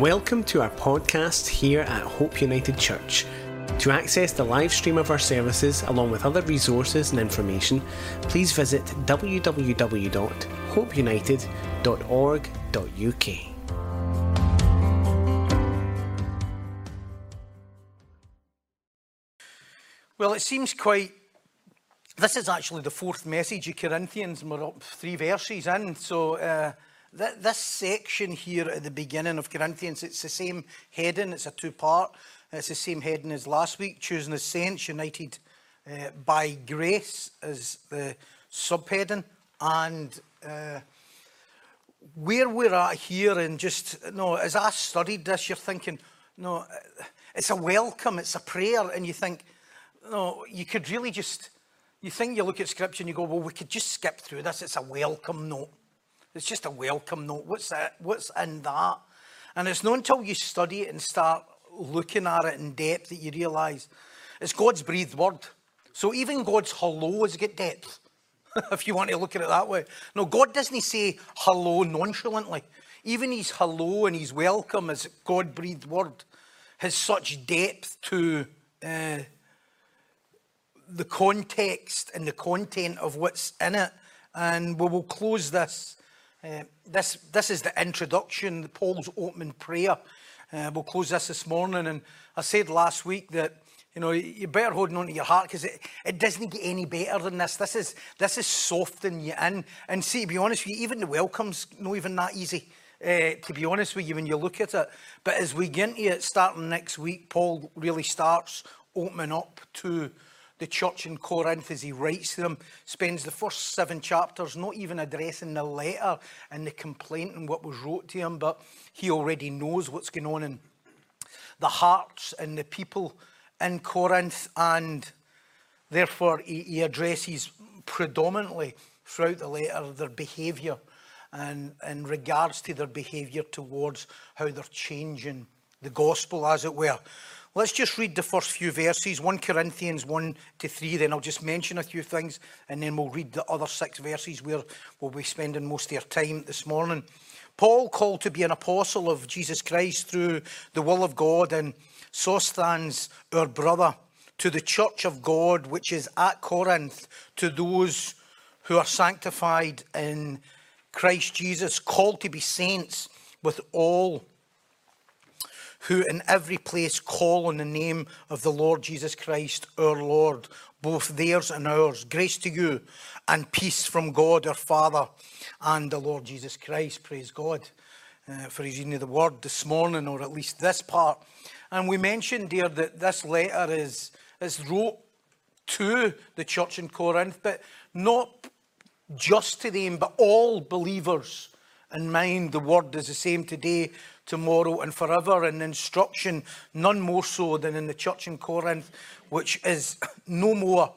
Welcome to our podcast here at Hope United Church. To access the live stream of our services along with other resources and information, please visit www.hopeunited.org.uk. Well, it seems quite. This is actually the fourth message of Corinthians, and we're up three verses in. So, uh, th- this section here at the beginning of Corinthians, it's the same heading, it's a two part. It's the same heading as last week, choosing the saints, united uh, by grace, as the subheading. And uh, where we're at here, and just, no, as I studied this, you're thinking, no, it's a welcome, it's a prayer, and you think, no, you could really just, you think you look at scripture and you go, well, we could just skip through this. It's a welcome note. It's just a welcome note. What's that? What's in that? And it's not until you study it and start looking at it in depth that you realise it's God's breathed word. So even God's hello has got depth, if you want to look at it that way. No, God doesn't say hello nonchalantly. Even his hello and his welcome as God breathed word has such depth to uh, the context and the content of what's in it. And we will close this. Uh, this, this is the introduction, Paul's opening prayer. Uh, we'll close this this morning. And I said last week that you know you better hold on to your heart because it, it doesn't get any better than this. This is this is softening you in. And see, to be honest with you, even the welcome's not even that easy. Uh, to be honest with you, when you look at it, but as we get into it, starting next week, Paul really starts opening up to the church in Corinth as he writes to them, spends the first seven chapters not even addressing the letter and the complaint and what was wrote to him, but he already knows what's going on in the hearts and the people in Corinth, and therefore he, he addresses predominantly throughout the letter their behaviour and in regards to their behaviour towards how they're changing the gospel, as it were. Let's just read the first few verses, 1 Corinthians 1 to 3, then I'll just mention a few things, and then we'll read the other six verses where we'll be spending most of our time this morning. Paul, called to be an apostle of Jesus Christ through the will of God, and Sosthenes, our brother, to the church of God which is at Corinth, to those who are sanctified in Christ Jesus, called to be saints with all who in every place call on the name of the Lord Jesus Christ, our Lord, both theirs and ours. Grace to you and peace from God our Father and the Lord Jesus Christ. Praise God uh, for his reading of the word this morning, or at least this part. And we mentioned here that this letter is, is wrote to the church in Corinth, but not just to them, but all believers in mind. The word is the same today tomorrow and forever, and instruction none more so than in the church in Corinth, which is no more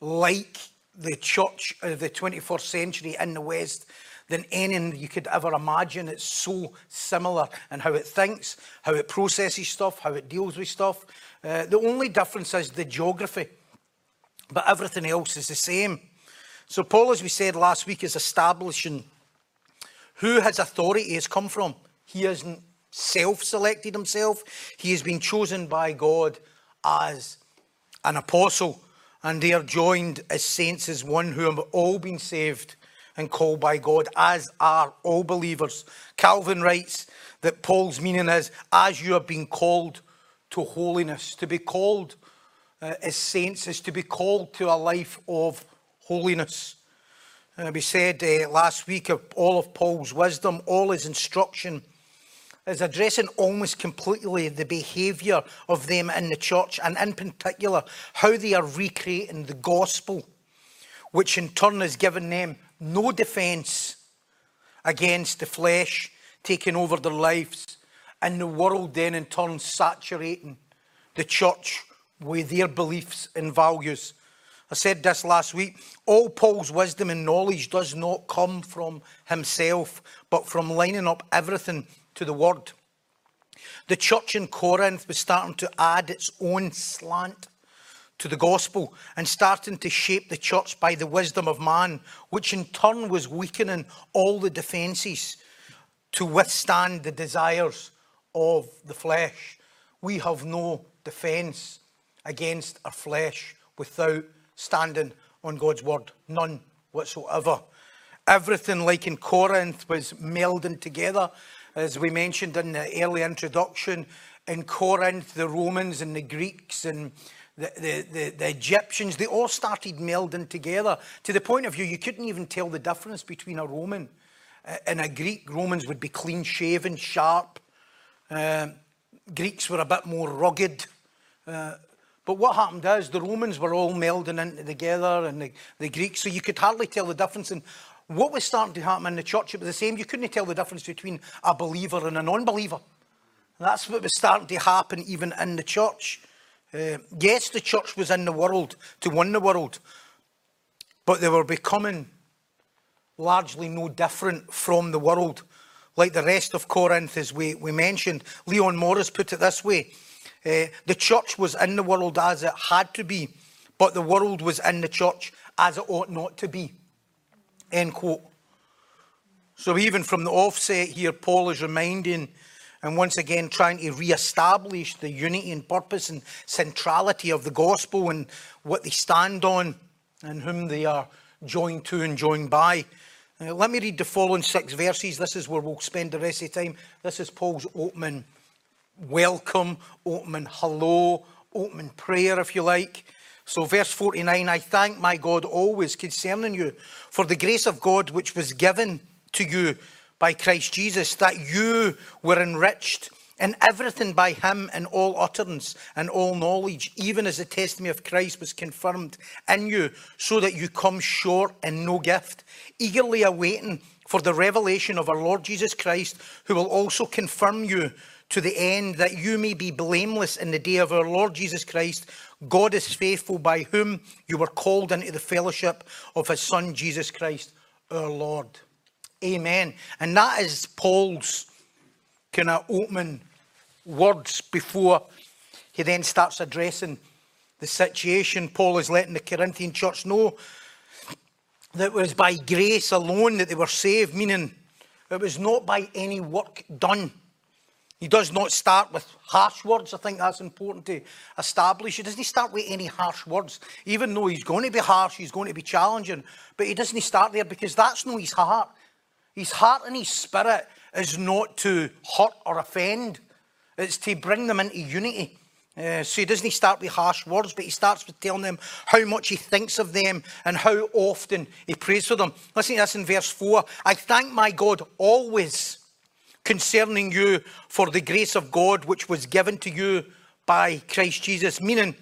like the church of the 21st century in the West than any you could ever imagine. It's so similar in how it thinks, how it processes stuff, how it deals with stuff. Uh, the only difference is the geography, but everything else is the same. So, Paul, as we said last week, is establishing who his authority has come from. He hasn't self selected himself, he has been chosen by God as an apostle. And they are joined as saints as one who have all been saved and called by God, as are all believers. Calvin writes that Paul's meaning is as you have been called to holiness. To be called uh, as saints is to be called to a life of holiness. Uh, we said uh, last week of all of Paul's wisdom, all his instruction is addressing almost completely the behaviour of them in the church, and in particular, how they are recreating the gospel, which in turn has given them no defence against the flesh taking over their lives, and the world then in turn saturating the church with their beliefs and values. I said this last week. All Paul's wisdom and knowledge does not come from himself, but from lining up everything to the word. The church in Corinth was starting to add its own slant to the gospel and starting to shape the church by the wisdom of man, which in turn was weakening all the defences to withstand the desires of the flesh. We have no defence against our flesh without standing on God's word. None whatsoever. Everything, like in Corinth, was melding together. As we mentioned in the early introduction, in Corinth, the Romans and the Greeks and the, the, the, the, Egyptians, they all started melding together to the point of view you couldn't even tell the difference between a Roman uh, and a Greek. Romans would be clean shaven, sharp. Uh, Greeks were a bit more rugged. Uh, but what happened is the Romans were all melding into together and the, the Greeks, so you could hardly tell the difference. And what was starting to happen in the church, it was the same. You couldn't tell the difference between a believer and a non believer. That's what was starting to happen even in the church. Uh, yes, the church was in the world to win the world, but they were becoming largely no different from the world. Like the rest of Corinth, as we, we mentioned, Leon Morris put it this way uh, the church was in the world as it had to be, but the world was in the church as it ought not to be. End quote. So, even from the offset here, Paul is reminding and once again trying to re-establish the unity and purpose and centrality of the gospel and what they stand on and whom they are joined to and joined by. Uh, let me read the following six verses. This is where we'll spend the rest of the time. This is Paul's opening welcome, opening hello, opening prayer, if you like. So, verse 49 I thank my God always concerning you for the grace of God which was given to you by Christ Jesus, that you were enriched in everything by him in all utterance and all knowledge, even as the testimony of Christ was confirmed in you, so that you come short in no gift, eagerly awaiting for the revelation of our Lord Jesus Christ, who will also confirm you to the end that you may be blameless in the day of our Lord Jesus Christ. God is faithful, by whom you were called into the fellowship of his Son, Jesus Christ, our Lord. Amen. And that is Paul's kind of opening words before he then starts addressing the situation. Paul is letting the Corinthian church know that it was by grace alone that they were saved, meaning it was not by any work done. He does not start with harsh words. I think that's important to establish. He doesn't start with any harsh words, even though he's going to be harsh, he's going to be challenging. But he doesn't start there because that's not his heart. His heart and his spirit is not to hurt or offend, it's to bring them into unity. Uh, so he doesn't start with harsh words, but he starts with telling them how much he thinks of them and how often he prays for them. Listen to this in verse 4 I thank my God always concerning you for the grace of God which was given to you by Christ Jesus. Meaning,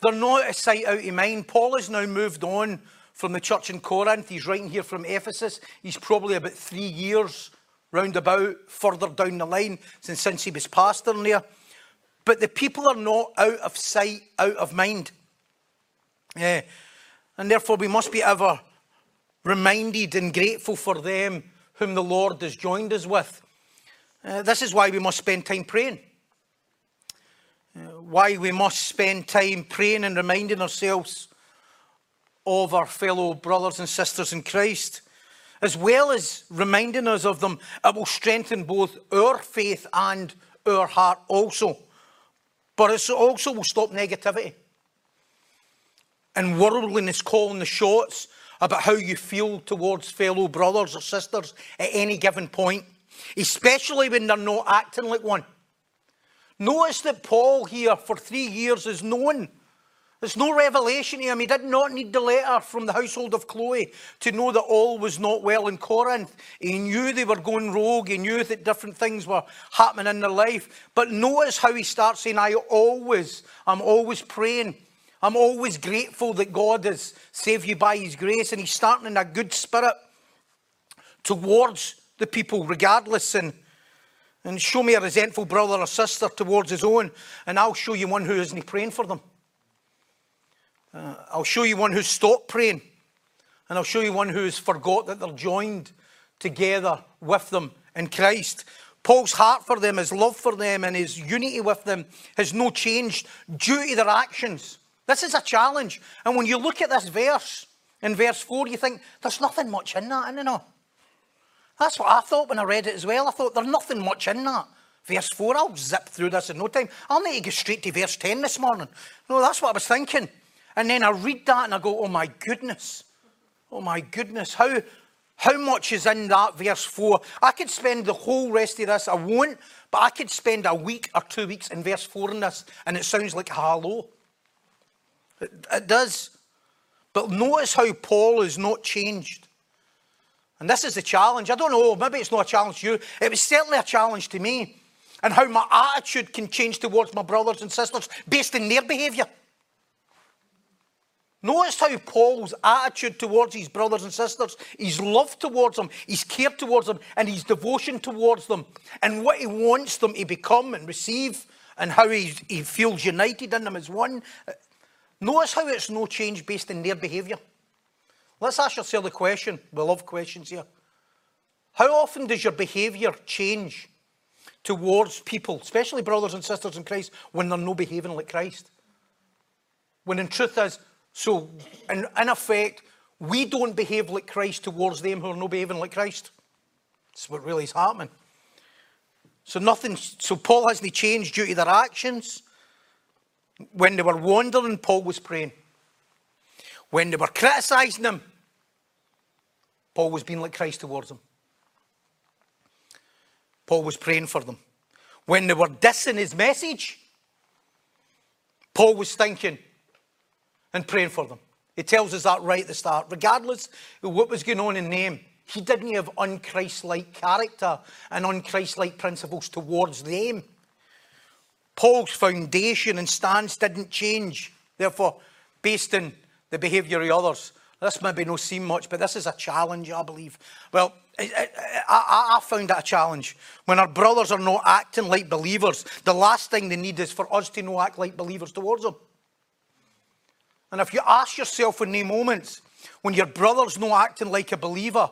they're not a sight out of mind. Paul has now moved on from the church in Corinth. He's writing here from Ephesus. He's probably about three years roundabout further down the line since, since he was pastoring there. But the people are not out of sight, out of mind. Yeah. And therefore, we must be ever reminded and grateful for them whom the Lord has joined us with. Uh, this is why we must spend time praying. Uh, why we must spend time praying and reminding ourselves of our fellow brothers and sisters in Christ, as well as reminding us of them, it will strengthen both our faith and our heart also. But it also will stop negativity and worldliness calling the shots about how you feel towards fellow brothers or sisters at any given point, especially when they're not acting like one. Notice that Paul here for three years is known there's no revelation to him. He did not need the letter from the household of Chloe to know that all was not well in Corinth. He knew they were going rogue. He knew that different things were happening in their life. But notice how he starts saying, I always, I'm always praying. I'm always grateful that God has saved you by his grace. And he's starting in a good spirit towards the people, regardless. And, and show me a resentful brother or sister towards his own, and I'll show you one who isn't praying for them. Uh, I'll show you one who's stopped praying, and I'll show you one who's forgot that they're joined together with them in Christ. Paul's heart for them, his love for them, and his unity with them has no changed due to their actions. This is a challenge. And when you look at this verse, in verse 4, you think, there's nothing much in that, isn't there? That's what I thought when I read it as well. I thought, there's nothing much in that. Verse 4, I'll zip through this in no time. I'll need to go straight to verse 10 this morning. No, that's what I was thinking. And then I read that and I go, oh my goodness. Oh my goodness. How, how much is in that verse 4? I could spend the whole rest of this. I won't, but I could spend a week or two weeks in verse 4 in this, and it sounds like hello. It, it does. But notice how Paul is not changed. And this is the challenge. I don't know, maybe it's not a challenge to you. It was certainly a challenge to me. And how my attitude can change towards my brothers and sisters based on their behaviour. Notice how Paul's attitude towards his brothers and sisters, his love towards them, his care towards them, and his devotion towards them, and what he wants them to become and receive, and how he, he feels united in them as one. Notice how it's no change based on their behaviour. Let's ask yourself the question. We love questions here. How often does your behaviour change towards people, especially brothers and sisters in Christ, when they're not behaving like Christ? When in truth is, so, in, in effect, we don't behave like Christ towards them who are not behaving like Christ. That's what really is happening. So nothing. So Paul hasn't changed due to their actions. When they were wandering, Paul was praying. When they were criticising him, Paul was being like Christ towards them. Paul was praying for them. When they were dissing his message, Paul was thinking, and praying for them. He tells us that right at the start. Regardless of what was going on in them, he didn't have unchrist-like character and unchrist-like principles towards them. Paul's foundation and stance didn't change, therefore, based on the behaviour of others. This maybe not seem much, but this is a challenge, I believe. Well, I, I, I, found that a challenge. When our brothers are not acting like believers, the last thing they need is for us to not act like believers towards them. And if you ask yourself in these moments, when your brother's not acting like a believer,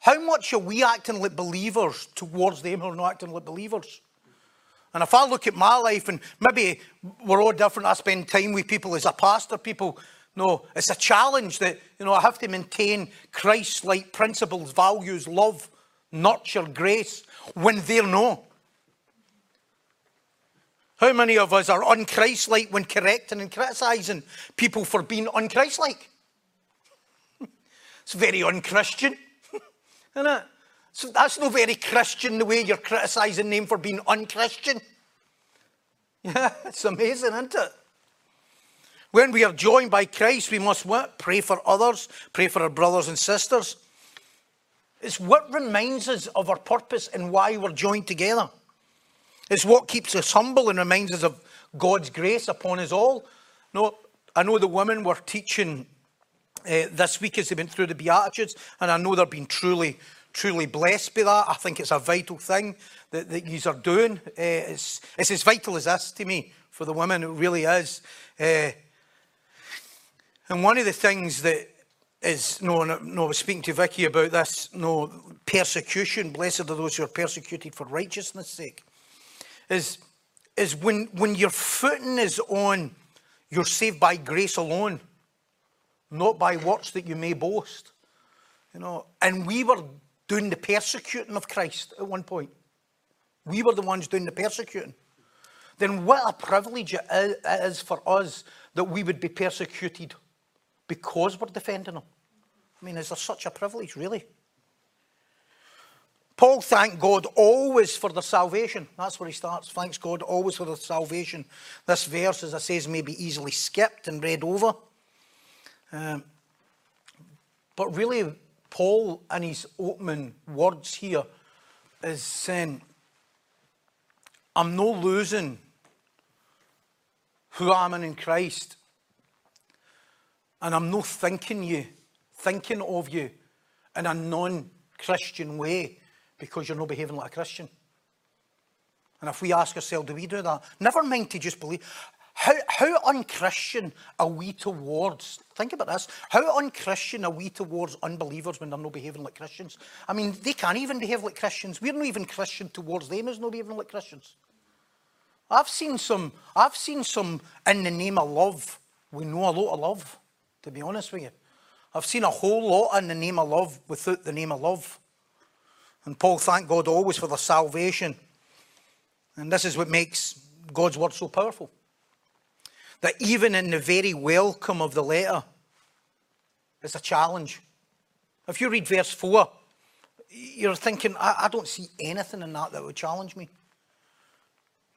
how much are we acting like believers towards them who are not acting like believers? And if I look at my life, and maybe we're all different, I spend time with people as a pastor, people, no, it's a challenge that, you know, I have to maintain Christ like principles, values, love, nurture, grace, when they're not. How many of us are unchristlike when correcting and criticising people for being unchristlike? it's very unchristian, isn't it? So that's no very Christian the way you're criticising them for being unchristian. Yeah, it's amazing, isn't it? When we are joined by Christ, we must what? Pray for others, pray for our brothers and sisters. It's what reminds us of our purpose and why we're joined together. It's what keeps us humble and reminds us of God's grace upon us all. No, I know the women were teaching uh, this week as they went through the Beatitudes, and I know they're being truly, truly blessed by that. I think it's a vital thing that, that you are doing. Uh, it's, it's as vital as this to me for the women. It really is. Uh, and one of the things that is, no, no, I was speaking to Vicky about this, no, persecution. Blessed are those who are persecuted for righteousness' sake is, is when, when your footing is on, you're saved by grace alone, not by works that you may boast. You know, and we were doing the persecuting of Christ at one point. We were the ones doing the persecuting. Then what a privilege it is for us that we would be persecuted because we're defending them. I mean, is there such a privilege, really? Paul thanked God always for their salvation. That's where he starts. Thanks God always for their salvation. This verse, as I say, may be easily skipped and read over. Um, but really, Paul, in his opening words here, is saying, I'm no losing who I am in Christ. And I'm no thinking you, thinking of you in a non Christian way because you're not behaving like a Christian. And if we ask ourselves, do we do that? Never mind to just believe. How, how unchristian are we towards, think about this, how unchristian are we towards unbelievers when they're not behaving like Christians? I mean, they can't even behave like Christians. We're not even Christian towards them as not behaving like Christians. I've seen some, I've seen some in the name of love. We know a lot of love, to be honest with you. I've seen a whole lot in the name of love without the name of love. And Paul thanked God always for their salvation. And this is what makes God's word so powerful. That even in the very welcome of the letter, it's a challenge. If you read verse 4, you're thinking, I, I don't see anything in that that would challenge me.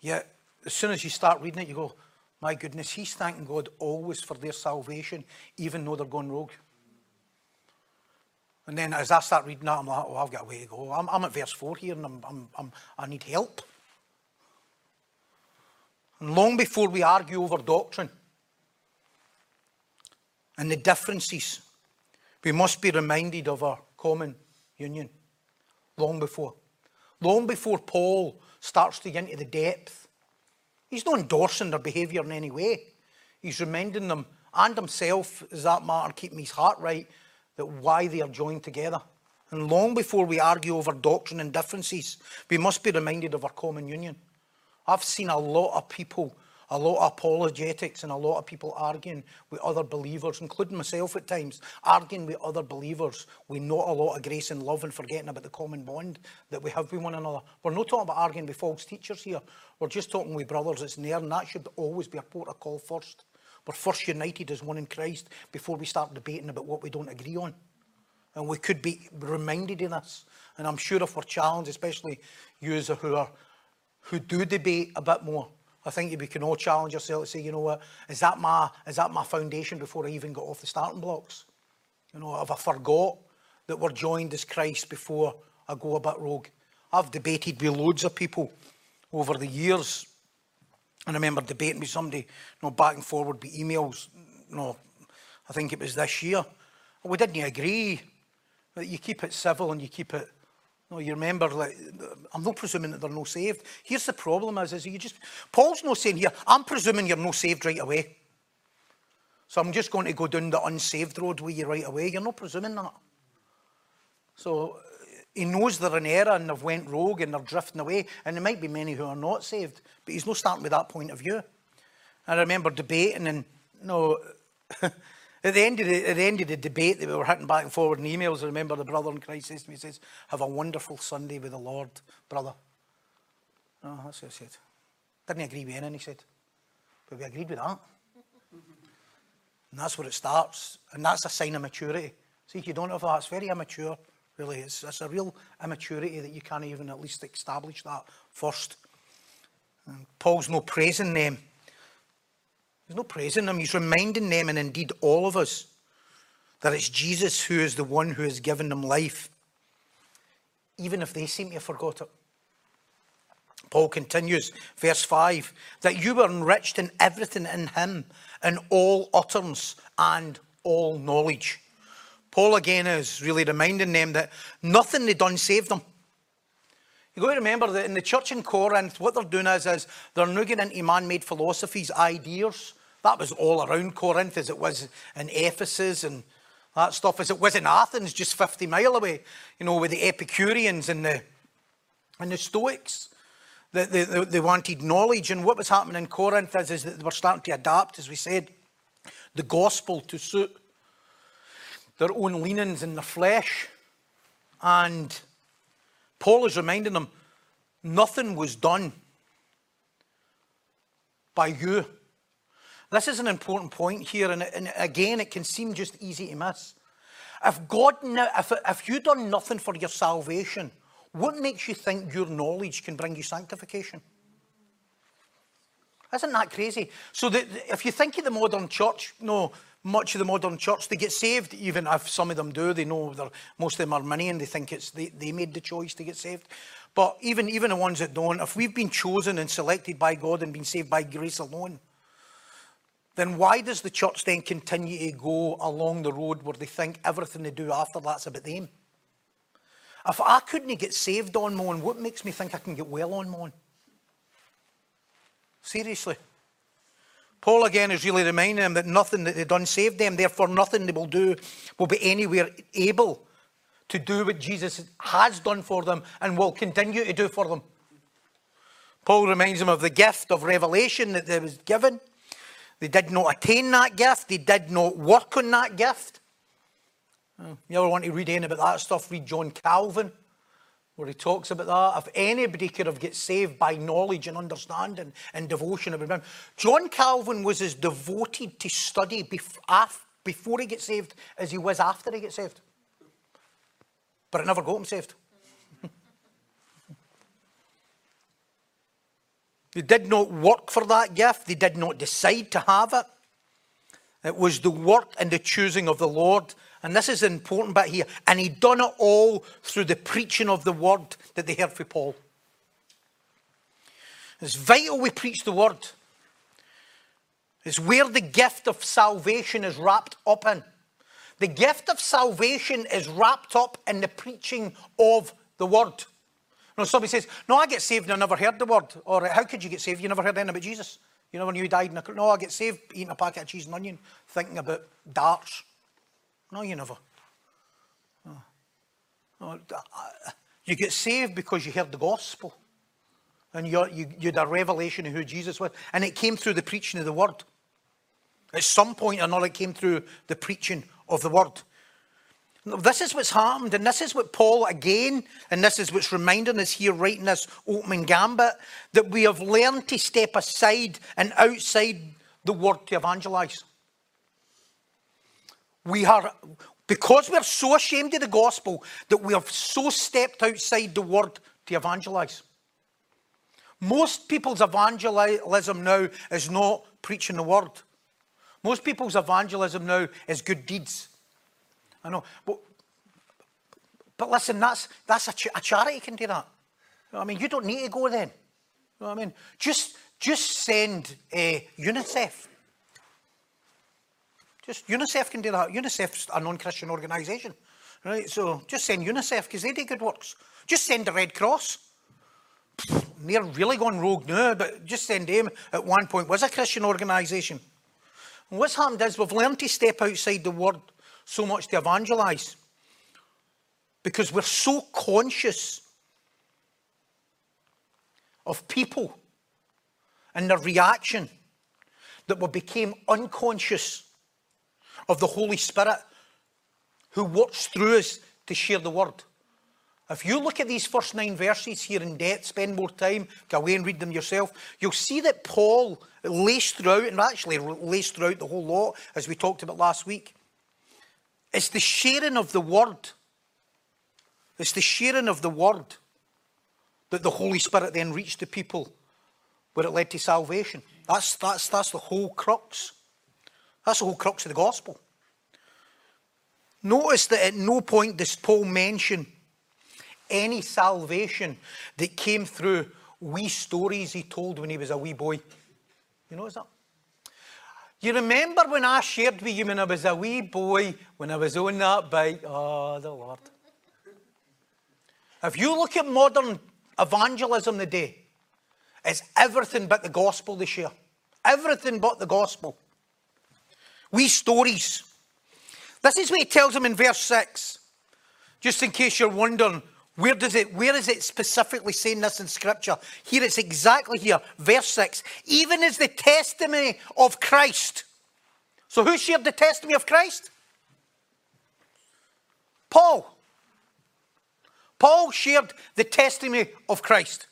Yet, as soon as you start reading it, you go, my goodness, he's thanking God always for their salvation, even though they're going rogue. And then as I start reading that, I'm like, oh, I've got a way to go. I'm, I'm at verse 4 here and I'm, I'm, I'm, I need help. And long before we argue over doctrine and the differences, we must be reminded of our common union. Long before. Long before Paul starts to get into the depth. He's not endorsing their behaviour in any way. He's reminding them and himself, as that matter, keeping his heart right, that why they are joined together. And long before we argue over doctrine and differences, we must be reminded of our common union. I've seen a lot of people, a lot of apologetics, and a lot of people arguing with other believers, including myself at times, arguing with other believers with not a lot of grace and love and forgetting about the common bond that we have with one another. We're not talking about arguing with false teachers here. We're just talking with brothers that's near, and that should always be a port of call first. We're first united as one in Christ before we start debating about what we don't agree on. And we could be reminded of this. And I'm sure if we're challenged, especially you who are who do debate a bit more, I think we can all challenge ourselves to say, you know what, is that my is that my foundation before I even got off the starting blocks? You know, have I forgot that we're joined as Christ before I go a bit rogue? I've debated with loads of people over the years. And I remember debating with somebody, you know, back and forward with emails, you know, I think it was this year. We didn't agree that you keep it civil and you keep it. Know, you remember, like, I'm not presuming that they're no saved. Here's the problem: is, is you just Paul's not saying here. I'm presuming you're no saved right away. So I'm just going to go down the unsaved road with you right away. You're not presuming that. So uh, he knows they're in error and they've went rogue and they're drifting away. And there might be many who are not saved, but he's not starting with that point of view. I remember debating and you know. At the, end of the, at the end of the debate that we were hitting back and forward in emails, I remember the brother in Christ says to me, he says, have a wonderful Sunday with the Lord, brother. Oh, that's what I said. Didn't agree with anything, he said. But we agreed with that. and that's where it starts. And that's a sign of maturity. See, if you don't have that, it's very immature, really. It's, it's a real immaturity that you can't even at least establish that first. And Paul's no praising them He's not praising them, he's reminding them, and indeed all of us, that it's Jesus who is the one who has given them life, even if they seem to have forgot it. Paul continues, verse 5, that you were enriched in everything in him, in all utterance and all knowledge. Paul again is really reminding them that nothing they done saved them. You've got to remember that in the church in Corinth, what they're doing is, is they're not getting into man made philosophies, ideas. That was all around Corinth as it was in Ephesus and that stuff, as it was in Athens, just 50 mile away, you know, with the Epicureans and the, and the Stoics. They, they, they wanted knowledge. And what was happening in Corinth is, is that they were starting to adapt, as we said, the gospel to suit their own leanings in the flesh. And Paul is reminding them nothing was done by you this is an important point here, and, and again, it can seem just easy to miss. If God, if, if you've done nothing for your salvation, what makes you think your knowledge can bring you sanctification? Isn't that crazy? So the, if you think of the modern church, no, much of the modern church, they get saved, even if some of them do, they know most of them are money and they think it's they, they made the choice to get saved. But even, even the ones that don't, if we've been chosen and selected by God and been saved by grace alone, then why does the church then continue to go along the road where they think everything they do after that's about them? If I couldn't get saved on Mon, what makes me think I can get well on Mon? Seriously. Paul again is really reminding them that nothing that they've done saved them, therefore nothing they will do will be anywhere able to do what Jesus has done for them and will continue to do for them. Paul reminds them of the gift of revelation that they was given they did not attain that gift. They did not work on that gift. You ever want to read anything about that stuff? Read John Calvin. where he talks about that. If anybody could have got saved by knowledge and understanding and devotion. John Calvin was as devoted to study before he got saved as he was after he got saved. But it never got him saved. They did not work for that gift. They did not decide to have it. It was the work and the choosing of the Lord and this is important bit here. And he done it all through the preaching of the word that they heard from Paul. It's vital we preach the word. It's where the gift of salvation is wrapped up in. The gift of salvation is wrapped up in the preaching of the word. You know, somebody says, No, I get saved and I never heard the word. Or how could you get saved? You never heard anything about Jesus. You never knew he died. In a... No, I get saved eating a packet of cheese and onion, thinking about darts. No, you never. No. No. You get saved because you heard the gospel. And you, you, you had a revelation of who Jesus was. And it came through the preaching of the word. At some point or another, it came through the preaching of the word. This is what's happened, and this is what Paul again, and this is what's reminding us here, right in this opening gambit, that we have learned to step aside and outside the word to evangelize. We are, because we're so ashamed of the gospel that we have so stepped outside the word to evangelize. Most people's evangelism now is not preaching the word. Most people's evangelism now is good deeds. I know, but, but listen, that's, that's a, ch- a charity can do that. I mean, you don't need to go then. You know I mean? Just, just send uh, UNICEF just UNICEF can do that. UNICEF's a non-Christian organisation, right? So just send UNICEF because they do good works. Just send the Red Cross. They're really gone rogue now, but just send them at one point was a Christian organisation. What's happened is we've learned to step outside the word so much to evangelise because we're so conscious of people and their reaction that we became unconscious of the Holy Spirit who works through us to share the word. If you look at these first nine verses here in depth, spend more time, go away and read them yourself, you'll see that Paul laced throughout, and actually laced throughout the whole lot, as we talked about last week. It's the sharing of the word. It's the sharing of the word that the Holy Spirit then reached the people where it led to salvation. That's, that's, that's the whole crux. That's the whole crux of the gospel. Notice that at no point does Paul mention any salvation that came through wee stories he told when he was a wee boy. You notice that? You remember when I shared with you when I was a wee boy, when I was on that bike? Oh, the Lord. If you look at modern evangelism today, it's everything but the gospel they share. Everything but the gospel. We stories. This is what he tells them in verse 6. Just in case you're wondering, where does it, where is it specifically saying this in scripture? Here it's exactly here, verse 6. Even as the testimony of Christ. So who shared the testimony of Christ? Paul. Paul shared the testimony of Christ.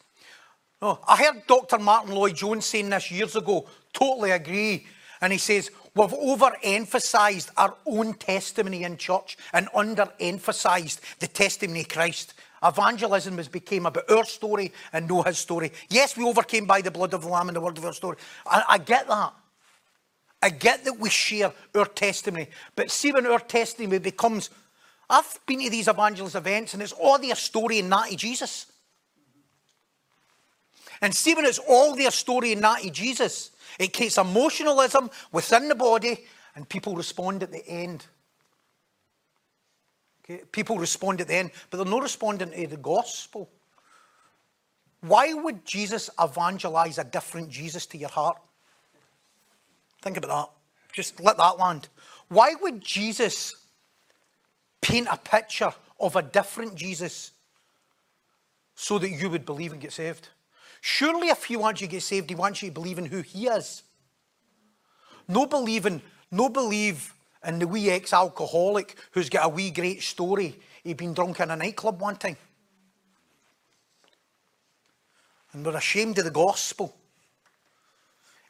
Oh, I heard Dr. Martyn Lloyd-Jones saying this years ago. Totally agree. And he says, We've overemphasized our own testimony in church and underemphasized the testimony of Christ. Evangelism has become about our story and no his story. Yes, we overcame by the blood of the Lamb and the word of our story. I, I get that. I get that we share our testimony. But see, when our testimony becomes, I've been to these evangelist events and it's all their story and of Jesus. And see, when it's all their story and of Jesus, it creates emotionalism within the body, and people respond at the end. Okay? People respond at the end, but they're not responding to the gospel. Why would Jesus evangelize a different Jesus to your heart? Think about that. Just let that land. Why would Jesus paint a picture of a different Jesus so that you would believe and get saved? Surely, if he wants you to get saved, he wants you to believe in who he is. No believing, no believe in the wee ex-alcoholic who's got a wee great story. He'd been drunk in a nightclub one time. And we're ashamed of the gospel.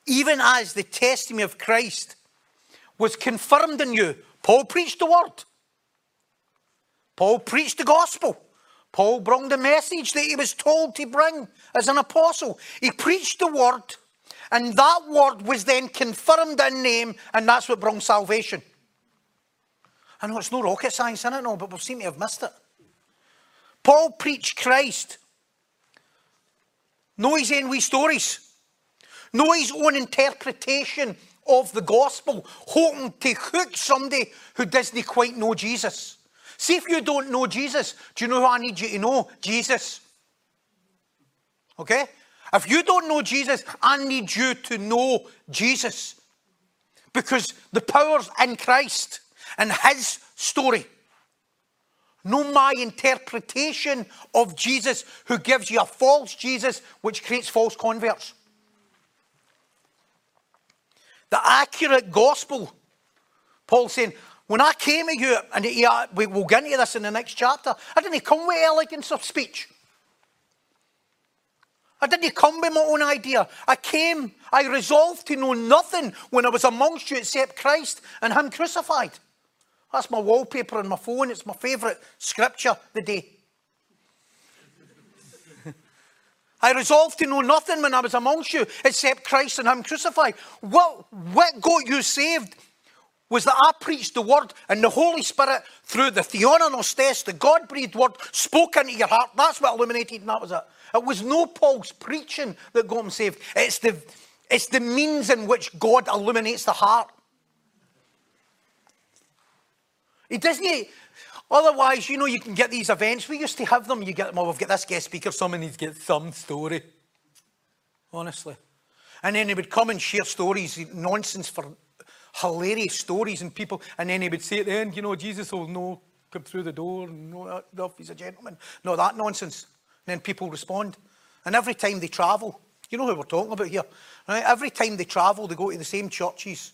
Even as the testimony of Christ was confirmed in you, Paul preached the word. Paul preached the gospel. Paul brought the message that he was told to bring as an apostle. He preached the word, and that word was then confirmed in name, and that's what brought salvation. I know it's no rocket science in it, no, but we seem to have missed it. Paul preached Christ. No his own wee stories. No his own interpretation of the gospel, hoping to hook somebody who doesn't quite know Jesus. See, if you don't know Jesus, do you know who I need you to know? Jesus. Okay? If you don't know Jesus, I need you to know Jesus. Because the power's in Christ and his story. No my interpretation of Jesus who gives you a false Jesus which creates false converts. The accurate gospel. Paul saying, when I came to you, and uh, we will get into this in the next chapter, I didn't come with elegance of speech. I didn't come with my own idea. I came, I resolved to know nothing when I was amongst you except Christ and Him crucified. That's my wallpaper on my phone. It's my favourite scripture the day. I resolved to know nothing when I was amongst you except Christ and Him crucified. What, what got you saved was that I preached the word and the Holy Spirit, through the theopneustos, the God breathed word, spoke into your heart. That's what illuminated, and that was it. It was no Paul's preaching that got him saved. It's the, it's the means in which God illuminates the heart. He doesn't. Otherwise, you know, you can get these events. We used to have them. You get, well, we've got this guest speaker. Someone needs to get some story. Honestly. And then he would come and share stories, nonsense for hilarious stories, and people. And then he would say at the end, you know, Jesus will know, come through the door, and know that stuff. he's a gentleman. No, that nonsense. And then people respond. And every time they travel, you know who we're talking about here. Right? Every time they travel, they go to the same churches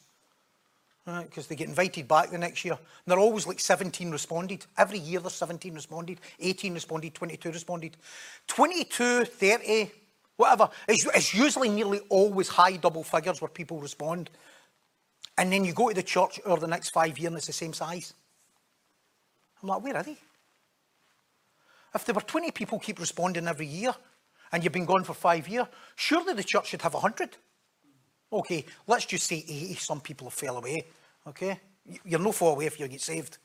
because they get invited back the next year. And they're always like 17 responded. Every year there's 17 responded, 18 responded, 22 responded. 22, 30, whatever. It's, it's usually nearly always high double figures where people respond. And then you go to the church over the next five years and it's the same size. I'm like, where are they? If there were 20 people keep responding every year and you've been gone for five years, surely the church should have 100. Okay, let's just say 80, some people have fell away. Okay? You're no fall away if you get saved.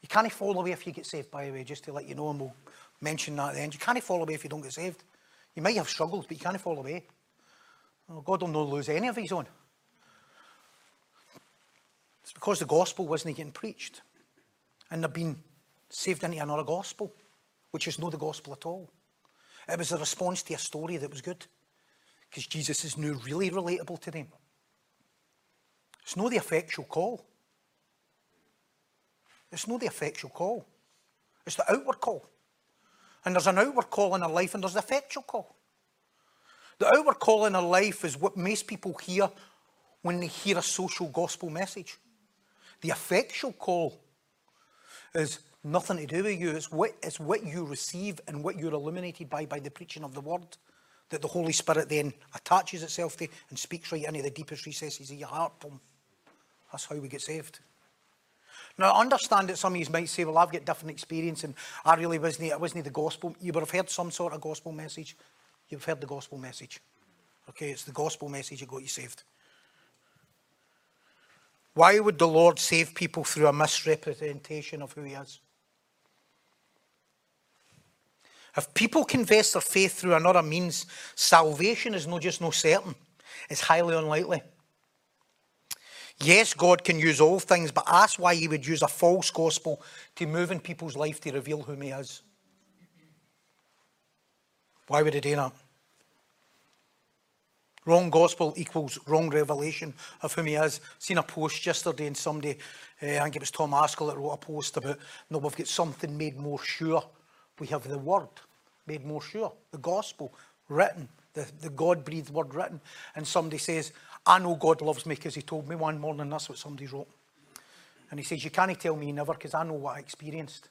You can't fall away if you get saved, by the way, just to let you know, and we'll mention that at the end. You can't fall away if you don't get saved. You might have struggles, but you can't fall away. Oh, God will not lose any of his own. It's because the gospel wasn't getting preached. And they've been saved into another gospel, which is not the gospel at all. It was a response to a story that was good because Jesus is now really relatable to them. It's not the effectual call. It's not the effectual call. It's the outward call. And there's an outward call in our life and there's the effectual call. The outward call in our life is what most people hear when they hear a social gospel message. The effectual call is nothing to do with you. It's what, it's what you receive and what you're illuminated by by the preaching of the word that the Holy Spirit then attaches itself to and speaks right into the deepest recesses of your heart. Boom. That's how we get saved. Now, I understand that some of you might say, well, I've got different experience and I really wasn't, it wasn't the gospel. You would have heard some sort of gospel message. You've heard the gospel message. Okay, it's the gospel message that got you saved. Why would the Lord save people through a misrepresentation of who He is? If people confess their faith through another means, salvation is not just no certain, it's highly unlikely. Yes, God can use all things, but ask why He would use a false gospel to move in people's life to reveal who He is. Why would He do that? Wrong gospel equals wrong revelation of whom he is. Seen a post yesterday and somebody, uh, I think it was Tom Ascol that wrote a post about, no, we've got something made more sure we have the word made more sure, the gospel written, the, the God breathed word written. And somebody says, I know God loves me because he told me one morning, that's what somebody wrote. And he says, You can't tell me never because I know what I experienced.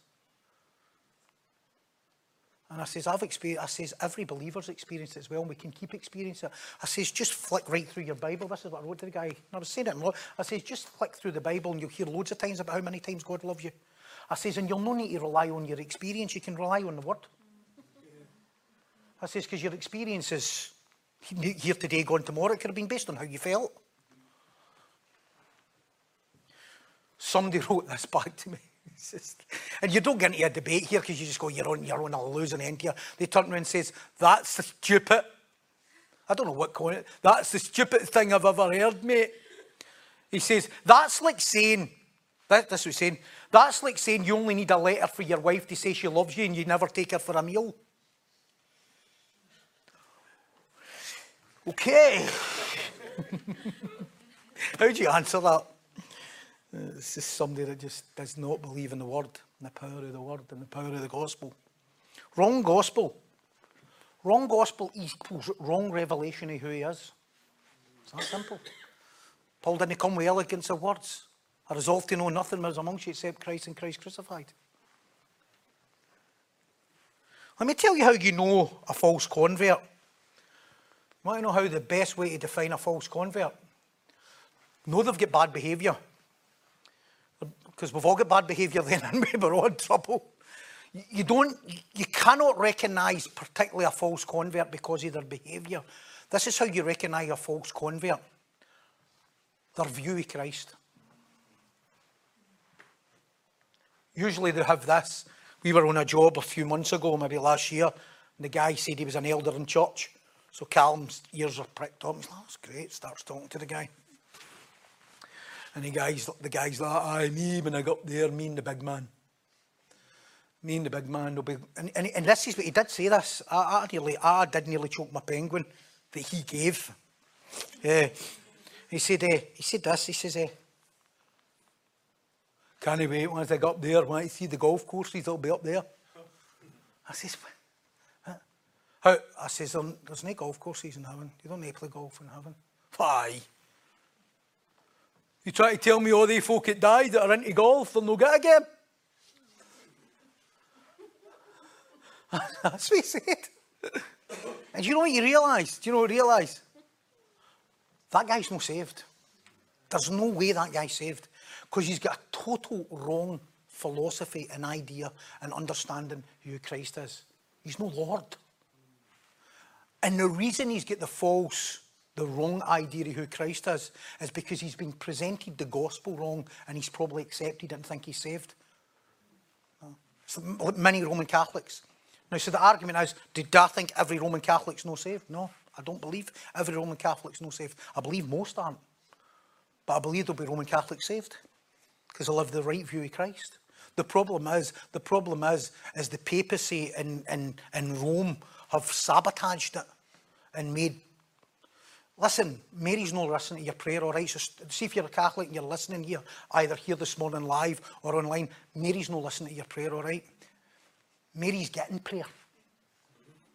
And I says, I've experienced, I says, every believer's experienced it as well, and we can keep experiencing it. I says, just flick right through your Bible. This is what I wrote to the guy. And I was saying it. I says, just flick through the Bible and you'll hear loads of times about how many times God loves you. I says, and you'll no need to rely on your experience, you can rely on the Word. I says, because your experience is here today, gone tomorrow. It could have been based on how you felt. Somebody wrote this back to me. Just, and you don't get into a debate here because you just go, you're on your own, I'll lose an end here. They turn around and says, that's the stupid. I don't know what calling it. That's the stupid thing I've ever heard, mate. He says, that's like saying, that, that's what he's saying, that's like saying you only need a letter for your wife to say she loves you and you never take her for a meal. Okay. How do you answer that? It's just somebody that just does not believe in the word, and the power of the word, and the power of the gospel. Wrong gospel. Wrong gospel equals wrong revelation of who he is. It's that simple. Paul didn't come with elegance of words. I resolved to know nothing was amongst you except Christ and Christ crucified. Let me tell you how you know a false convert. You want to know how the best way to define a false convert? Know they've got bad behaviour because we've all got bad behaviour then and we're all in trouble. You don't, you cannot recognise particularly a false convert because of their behaviour. This is how you recognise a false convert. Their view of Christ. Usually they have this. We were on a job a few months ago, maybe last year, and the guy said he was an elder in church. So Callum's ears are pricked up. He's like, that's great. Starts talking to the guy. And the guy's, the guy's like, aye, me, when I got there, me and the big man. Me and the big man will be... And, and, and this is what he did say this. I, I, nearly, I did nearly choke my penguin that he gave. Yeah. He said, uh, he said this, he says, uh, can't wait once I get up there, when I see the golf courses, that'll be up there. I says, how? I says, um, there's no golf courses in heaven. You don't need to play golf in heaven. Why? You try to tell me all the folk that died that are into golf, they'll no get again. That's what he said. and you know what you realise? Do you know what you realise? That guy's not saved. There's no way that guy's saved. Because he's got a total wrong philosophy and idea and understanding who Christ is. He's no Lord. And the reason he's got the false the wrong idea of who Christ is, is because he's been presented the gospel wrong and he's probably accepted and think he's saved. So many Roman Catholics. Now, so the argument is, did I think every Roman Catholic's no saved? No, I don't believe every Roman Catholic's no saved. I believe most aren't. But I believe there'll be Roman Catholics saved because they live the right view of Christ. The problem is, the problem is, is the papacy in, in, in Rome have sabotaged it and made Listen, Mary's not listening to your prayer, all right? So see if you're a Catholic and you're listening here, either here this morning live or online, Mary's not listening to your prayer, all right? Mary's getting prayer,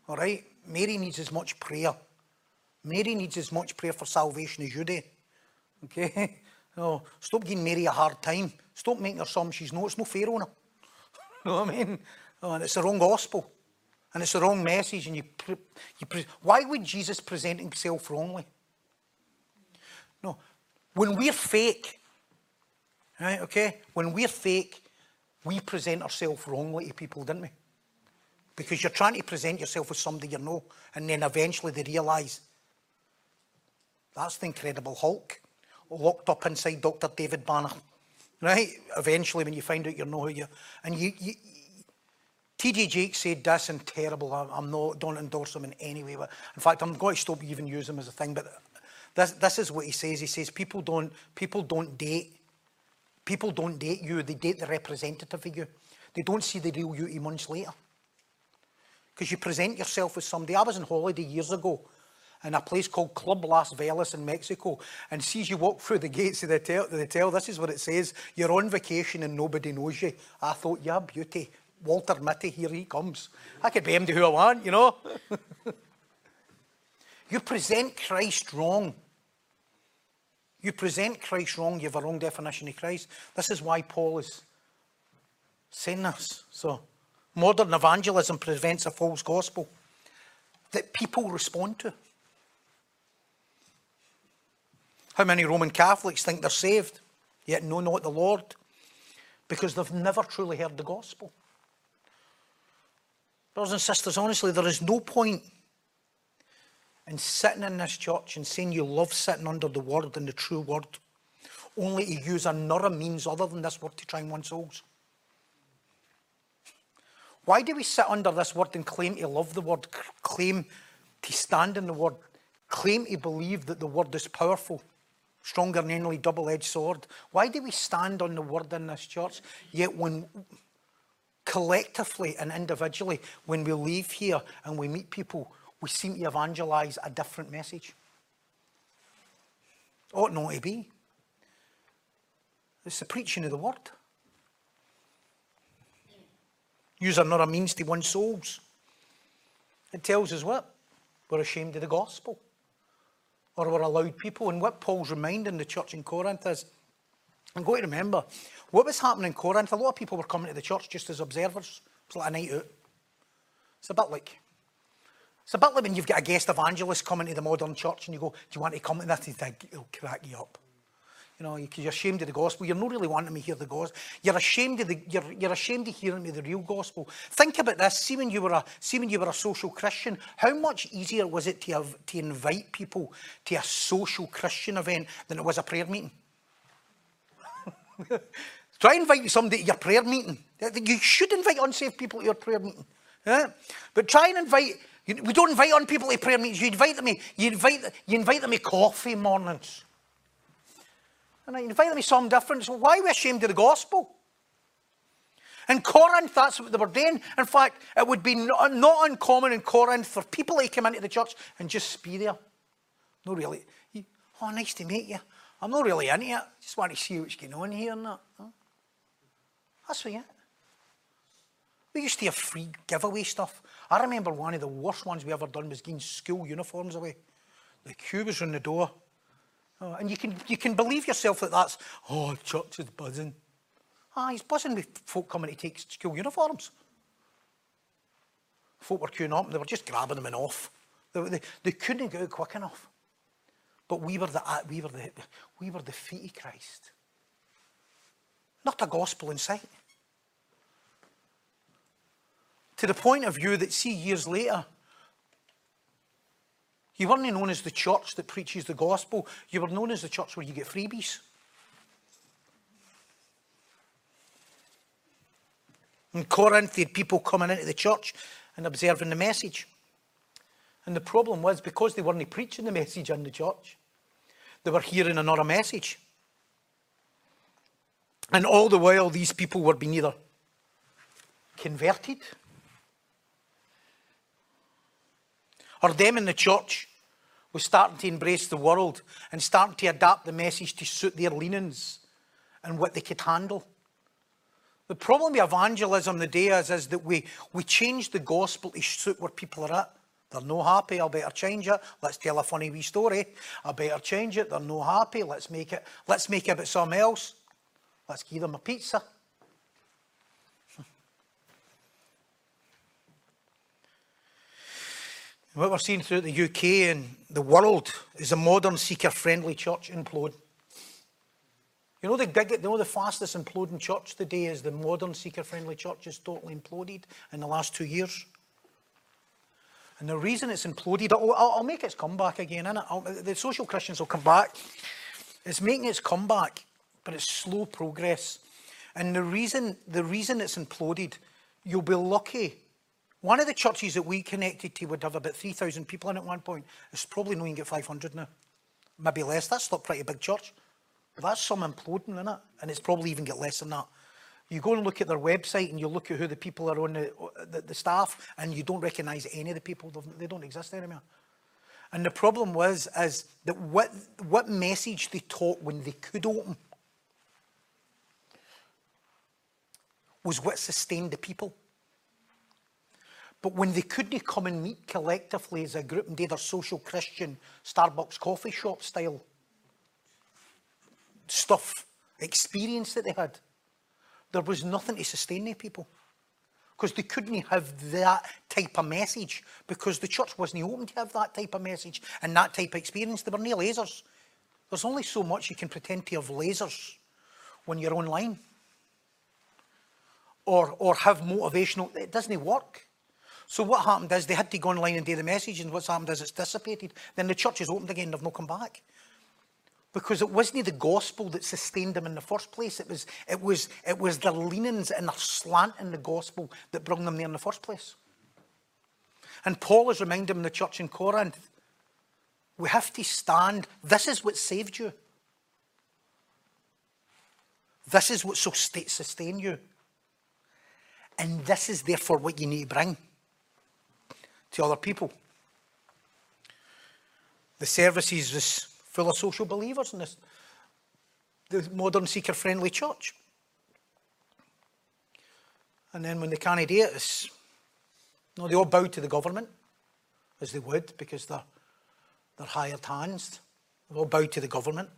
all right? Mary needs as much prayer. Mary needs as much prayer for salvation as you do, okay? No, stop giving Mary a hard time. Stop making her some she's no. It's no fair on her. you know what I mean? Oh, and it's the wrong gospel. And it's the wrong message. And you, you why would Jesus present himself wrongly? No. When we're fake, right, okay? When we're fake, we present ourselves wrongly to people, didn't we? Because you're trying to present yourself as somebody you know, and then eventually they realise that's the Incredible Hulk, locked up inside Dr. David Banner. Right? Eventually, when you find out you know who you and you, you TD Jakes said this and terrible. I'm not don't endorse him in any way. But in fact, I'm going to stop even using him as a thing. But this, this is what he says. He says people don't, people don't date. People don't date you. They date the representative of you. They don't see the real you months later. Because you present yourself as somebody. I was on holiday years ago in a place called Club Las Vegas in Mexico and sees you walk through the gates of the hotel, the hotel. This is what it says. You're on vacation and nobody knows you. I thought, yeah, beauty. Walter Mitty, here he comes. I could be him to who I want, you know. you present Christ wrong. You present Christ wrong, you have a wrong definition of Christ. This is why Paul is saying this. So modern evangelism prevents a false gospel that people respond to. How many Roman Catholics think they're saved, yet know not the Lord? Because they've never truly heard the gospel. Brothers and sisters, honestly, there is no point in sitting in this church and saying you love sitting under the word and the true word, only to use another means other than this word to try and win souls. Why do we sit under this word and claim to love the word, claim to stand in the word, claim to believe that the word is powerful, stronger than any double edged sword? Why do we stand on the word in this church? Yet, when collectively and individually, when we leave here and we meet people, we seem to evangelise a different message. Ought not to be. It's the preaching of the word. Use another means to win souls. It tells us what? We're ashamed of the gospel. Or were allowed people. And what Paul's reminding the church in Corinth is, I'm going to remember, what was happening in Corinth, a lot of people were coming to the church just as observers. It's like a night out. It's a bit like, it's a bit like when you've got a guest evangelist coming to the modern church and you go, do you want to come to this? And it'll crack you up. You know, you're ashamed of the gospel. You're not really wanting me to hear the gospel. You're ashamed of the. You're, you're ashamed of hearing me the real gospel. Think about this. See when you were a. See when you were a social Christian. How much easier was it to have to invite people to a social Christian event than it was a prayer meeting? Try and invite somebody to your prayer meeting. You should invite unsaved people to your prayer meeting. Yeah? But try and invite. We don't invite on people to prayer meetings. You invite them. You invite. You invite them to coffee mornings. And I invite them to something different. So why are we ashamed of the gospel? In Corinth, that's what they were doing. In fact, it would be not, uncommon in Corinth for people to come into the church and just be there. No, really. Oh, nice to meet you. I'm not really into it. Just want to see what's going on here and that. That's what it. We used to have free giveaway stuff. I remember one of the worst ones we ever done was giving school uniforms away. The queue was on the door. Oh, and you can, you can believe yourself that that's, oh, church is buzzing. Ah, he's buzzing with folk coming to take school uniforms. Folk were queuing up and they were just grabbing them and off. They, they, they couldn't get out quick enough. But we were, the, we, were the, we were the feet of Christ. Not a gospel in sight. To the point of view that, see, years later, you weren't known as the church that preaches the gospel, you were known as the church where you get freebies. In Corinth, they had people coming into the church and observing the message. And the problem was because they weren't preaching the message in the church, they were hearing another message. And all the while, these people were being either converted or them in the church was starting to embrace the world and starting to adapt the message to suit their leanings and what they could handle. The problem with evangelism today is, is that we, we change the gospel to suit where people are at. They're no happy, I'll better change it. Let's tell a funny wee story. I better change it. They're no happy. Let's make it, let's make it about something else. Let's give them a pizza. What we're seeing throughout the UK and the world is a modern seeker-friendly church implode. You know the big, you know the fastest imploding church today is the modern seeker-friendly church is totally imploded in the last two years. And the reason it's imploded, I'll, I'll make its comeback again, innit? the social Christians will come back. It's making its comeback, but it's slow progress. And the reason, the reason it's imploded, you'll be lucky one of the churches that we connected to would have about 3,000 people in at one point. It's probably not even get 500 now. Maybe less. That's still pretty big church. But that's some imploding in it. And it's probably even get less than that. You go and look at their website and you look at who the people are on the, the, the staff and you don't recognise any of the people. They don't exist anymore. And the problem was is that what, what message they taught when they could open was what sustained the people. But when they couldn't come and meet collectively as a group and do their social Christian Starbucks coffee shop style stuff, experience that they had, there was nothing to sustain the people. because they couldn't have that type of message because the church wasn't open to have that type of message and that type of experience. They were near lasers. There's only so much you can pretend to have lasers when you're online or, or have motivational. It doesn't work. So what happened is they had to go online and do the message, and what's happened is it's dissipated. Then the church is opened again, they've not come back. Because it wasn't the gospel that sustained them in the first place. It was, it was, it was their leanings and their slant in the gospel that brought them there in the first place. And Paul is reminding the church in Corinth, we have to stand. This is what saved you. This is what sustained you. And this is therefore what you need to bring to other people. The services was full of social believers in this, the modern seeker friendly church. And then when they can't do it, it's, no, they all bow to the government, as they would, because they're, they're hired hands. They all bow to the government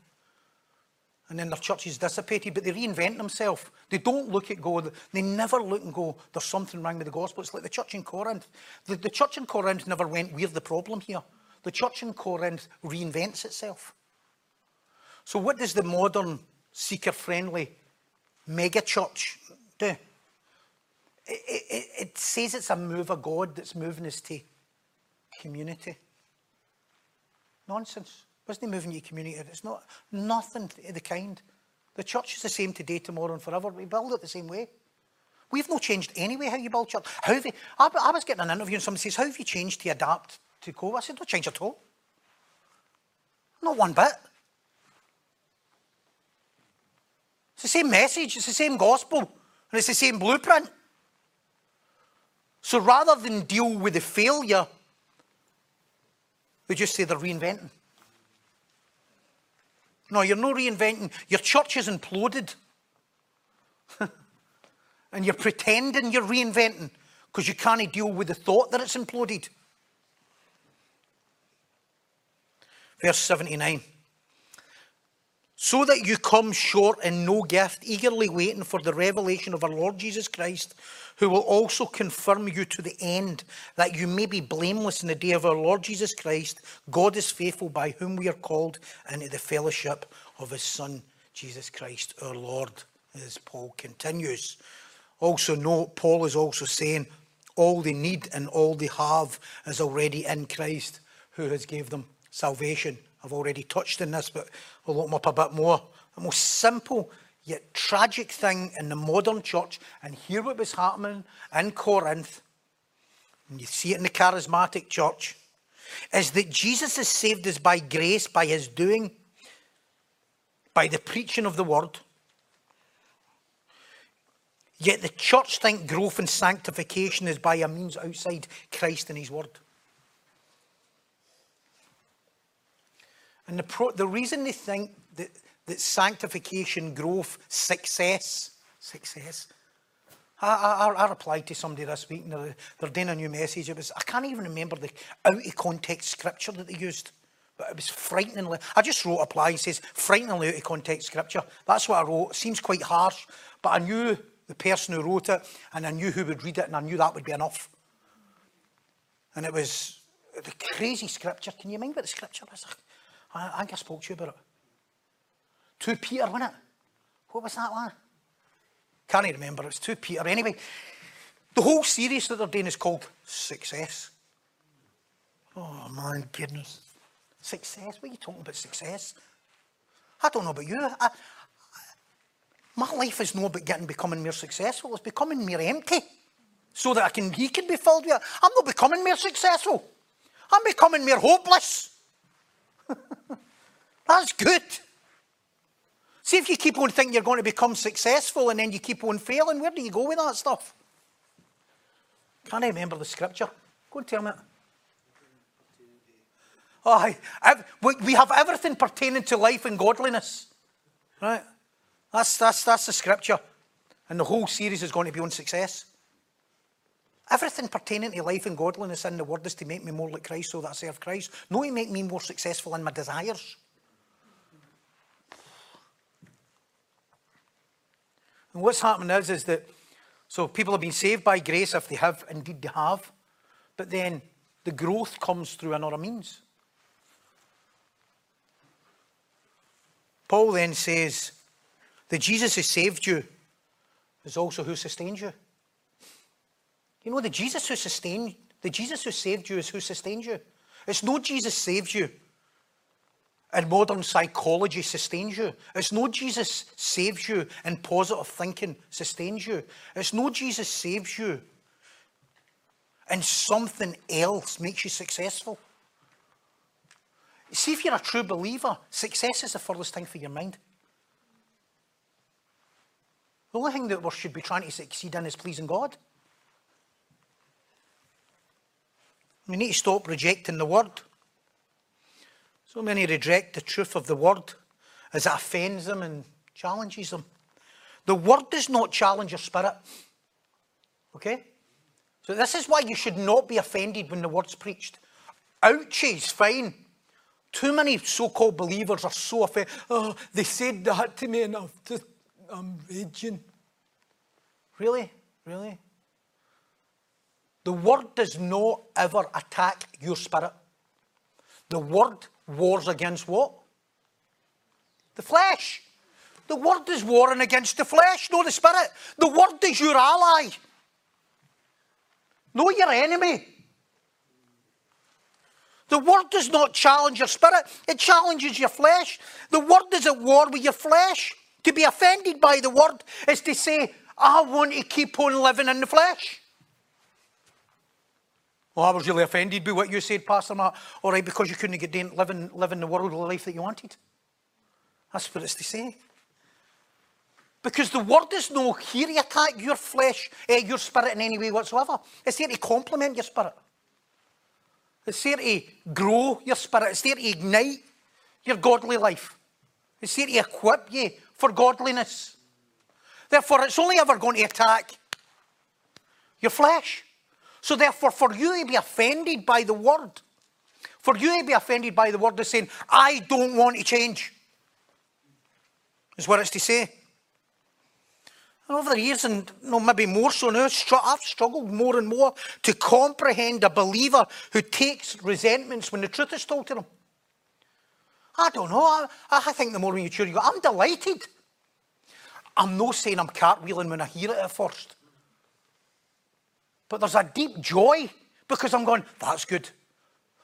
and then their churches dissipated, but they reinvent themselves. They don't look at go, they never look and go, there's something wrong with the gospel. It's like the church in Corinth. The, the church in Corinth never went, we're the problem here. The church in Corinth reinvents itself. So, what does the modern seeker friendly mega church do? It, it, it says it's a move of God that's moving us to community. Nonsense. Wasn't moving your community? It's not nothing of the kind. The church is the same today, tomorrow, and forever. We build it the same way. We've not changed anyway how you build church. How have you, I, I was getting an interview and somebody says, How have you changed to adapt to COVID? I said, No change at all. Not one bit. It's the same message, it's the same gospel, and it's the same blueprint. So rather than deal with the failure, we just say they're reinventing. No, you're not reinventing. Your church is imploded. and you're pretending you're reinventing because you can't deal with the thought that it's imploded. Verse 79. So that you come short in no gift, eagerly waiting for the revelation of our Lord Jesus Christ, who will also confirm you to the end, that you may be blameless in the day of our Lord Jesus Christ. God is faithful, by whom we are called into the fellowship of his Son, Jesus Christ, our Lord, as Paul continues. Also, note, Paul is also saying all they need and all they have is already in Christ, who has gave them salvation. I've already touched on this, but I'll look up a bit more. The most simple yet tragic thing in the modern church, and here what was happening in Corinth, and you see it in the charismatic church, is that Jesus has saved us by grace, by his doing, by the preaching of the word. Yet the church think growth and sanctification is by a means outside Christ and his word. And the, pro- the reason they think that that sanctification, growth, success, success. I, I, I replied to somebody this week and they're, they're doing a new message. It was, I can't even remember the out of context scripture that they used, but it was frighteningly. I just wrote a reply and says, frighteningly out of context scripture. That's what I wrote. It seems quite harsh, but I knew the person who wrote it and I knew who would read it and I knew that would be enough. And it was the crazy scripture. Can you mind what the scripture? I, think I spoke to you about it. 2 Peter, wasn't it? What was that one? Can't remember. It's 2 Peter. Anyway, the whole series that they're doing is called Success. Oh, my goodness. Success? What are you talking about, success? I don't know about you. I, I, my life is not about getting becoming more successful. It's becoming more empty so that I can, he can be filled with it. I'm not becoming more successful. I'm becoming more hopeless. That's good. See if you keep on thinking you're going to become successful and then you keep on failing, where do you go with that stuff? Can't I remember the scripture? Go and tell me. Oh, we have everything pertaining to life and godliness. Right? That's, that's, that's the scripture. And the whole series is going to be on success. Everything pertaining to life and godliness in the word is to make me more like Christ so that I serve Christ. Not to make me more successful in my desires. And what's happening is, is that So people have been saved by grace if they have, indeed they have. But then the growth comes through another means. Paul then says, the Jesus who saved you is also who sustains you. You know, the Jesus who sustained, the Jesus who saved you is who sustains you. It's no Jesus saves you and modern psychology sustains you. It's no Jesus saves you and positive thinking sustains you. It's no Jesus saves you and something else makes you successful. See, if you're a true believer, success is the furthest thing for your mind. The only thing that we should be trying to succeed in is pleasing God. We need to stop rejecting the word. So many reject the truth of the word as it offends them and challenges them. The word does not challenge your spirit. Okay? So this is why you should not be offended when the word's preached. Ouchies, fine. Too many so-called believers are so offended. Oh, they said that to me just, I'm raging. Really? Really? The word does not ever attack your spirit. The word wars against what? The flesh. The word is warring against the flesh, not the spirit. The word is your ally, not your enemy. The word does not challenge your spirit, it challenges your flesh. The word is at war with your flesh. To be offended by the word is to say, I want to keep on living in the flesh. Well, I was really offended by what you said, Pastor Matt. All right, because you couldn't get down living, living the world worldly life that you wanted. That's what it's to say. Because the word is no here to attack your flesh, eh, your spirit in any way whatsoever. It's here to complement your spirit. It's here to grow your spirit. It's here to ignite your godly life. It's here to equip you for godliness. Therefore, it's only ever going to attack your flesh. So therefore, for you to be offended by the word, for you to be offended by the word is saying, I don't want to change, is what it's to say. And over the years, and no, maybe more so now, I've struggled more and more to comprehend a believer who takes resentments when the truth is told to them. I don't know. I, I think the more mature, you go, I'm delighted. I'm not saying I'm cartwheeling when I hear it at first. But there's a deep joy because I'm going, that's good.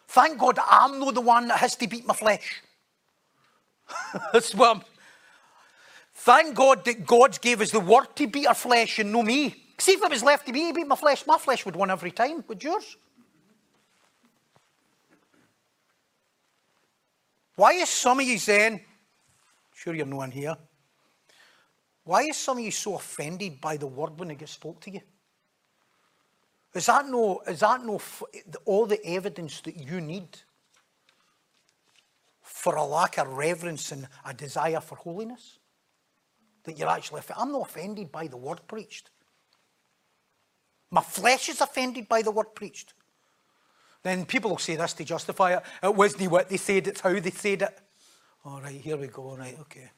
Thank God I'm not the one that has to beat my flesh. that's what I'm, Thank God that God gave us the word to beat our flesh and no me. See, if it was left to me beat my flesh, my flesh would win every time. Would yours? Why is some of you saying, sure you're no one here, why is some of you so offended by the word when it gets spoke to you? Is that no, is that no, all the evidence that you need for a lack of reverence and a desire for holiness? That you're actually, I'm not offended by the word preached. My flesh is offended by the word preached. Then people will say this to justify it. It wasn't what they said, it's how they said it. All right, here we go. All right, okay.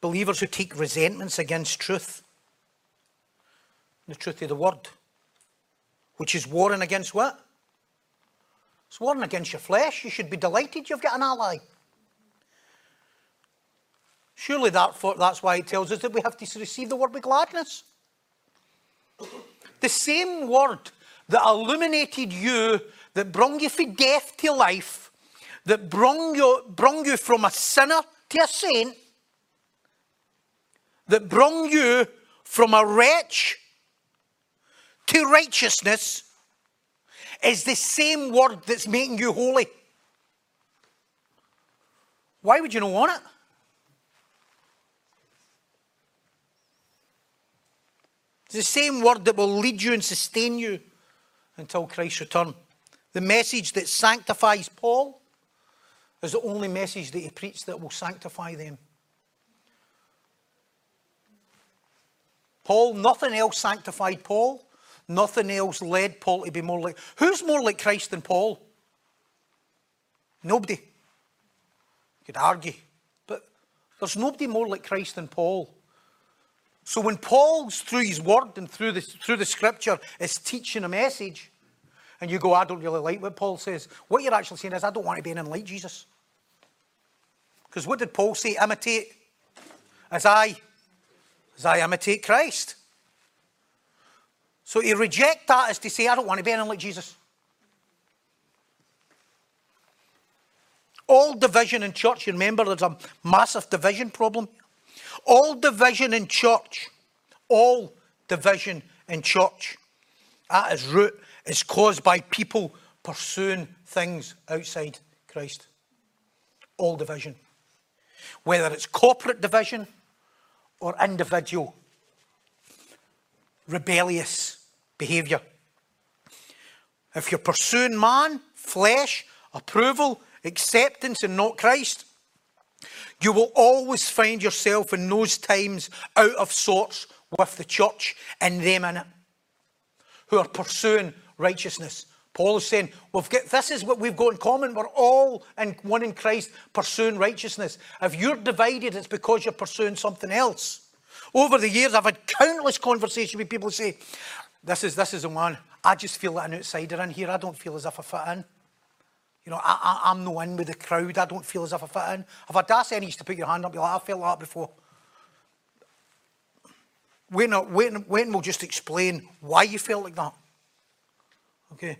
Believers who take resentments against truth the truth of the word, which is warring against what? It's warring against your flesh. You should be delighted you've got an ally. Surely that, that's why it tells us that we have to receive the word with gladness. The same word that illuminated you, that brought you from death to life, that brought you, brought you from a sinner to a saint, that brought you from a wretch to righteousness is the same word that's making you holy. Why would you not want it? It's the same word that will lead you and sustain you until Christ's return. The message that sanctifies Paul is the only message that he preached that will sanctify them. Paul, nothing else sanctified Paul. Nothing else led Paul to be more like. Who's more like Christ than Paul? Nobody. You could argue. But There's nobody more like Christ than Paul. So when Paul's through his word and through the, through the scripture is teaching a message, and you go, I don't really like what Paul says, what you're actually saying is, I don't want to be anything like Jesus. Because what did Paul say? Imitate as I, as I imitate Christ. So to reject that is to say, I don't want to be anything like Jesus. All division in church, you remember there's a massive division problem. All division in church, all division in church, at its root is caused by people pursuing things outside Christ. All division. Whether it's corporate division or individual rebellious behaviour. If you're pursuing man, flesh, approval, acceptance, and not Christ, you will always find yourself in those times out of sorts with the church and them in it who are pursuing righteousness. Paul is saying, we've got, this is what we've got in common. We're all in one in Christ pursuing righteousness. If you're divided, it's because you're pursuing something else. Over the years, I've had countless conversations with people who say, this is, this is the one. I just feel like an outsider in here. I don't feel as if I fit in. You know, I, I, am no in with the crowd. I don't feel as if I fit in. If I'd asked any to put your hand up, you're like, I felt like that before. Wait, no, wait, wait and we'll just explain why you felt like that. Okay?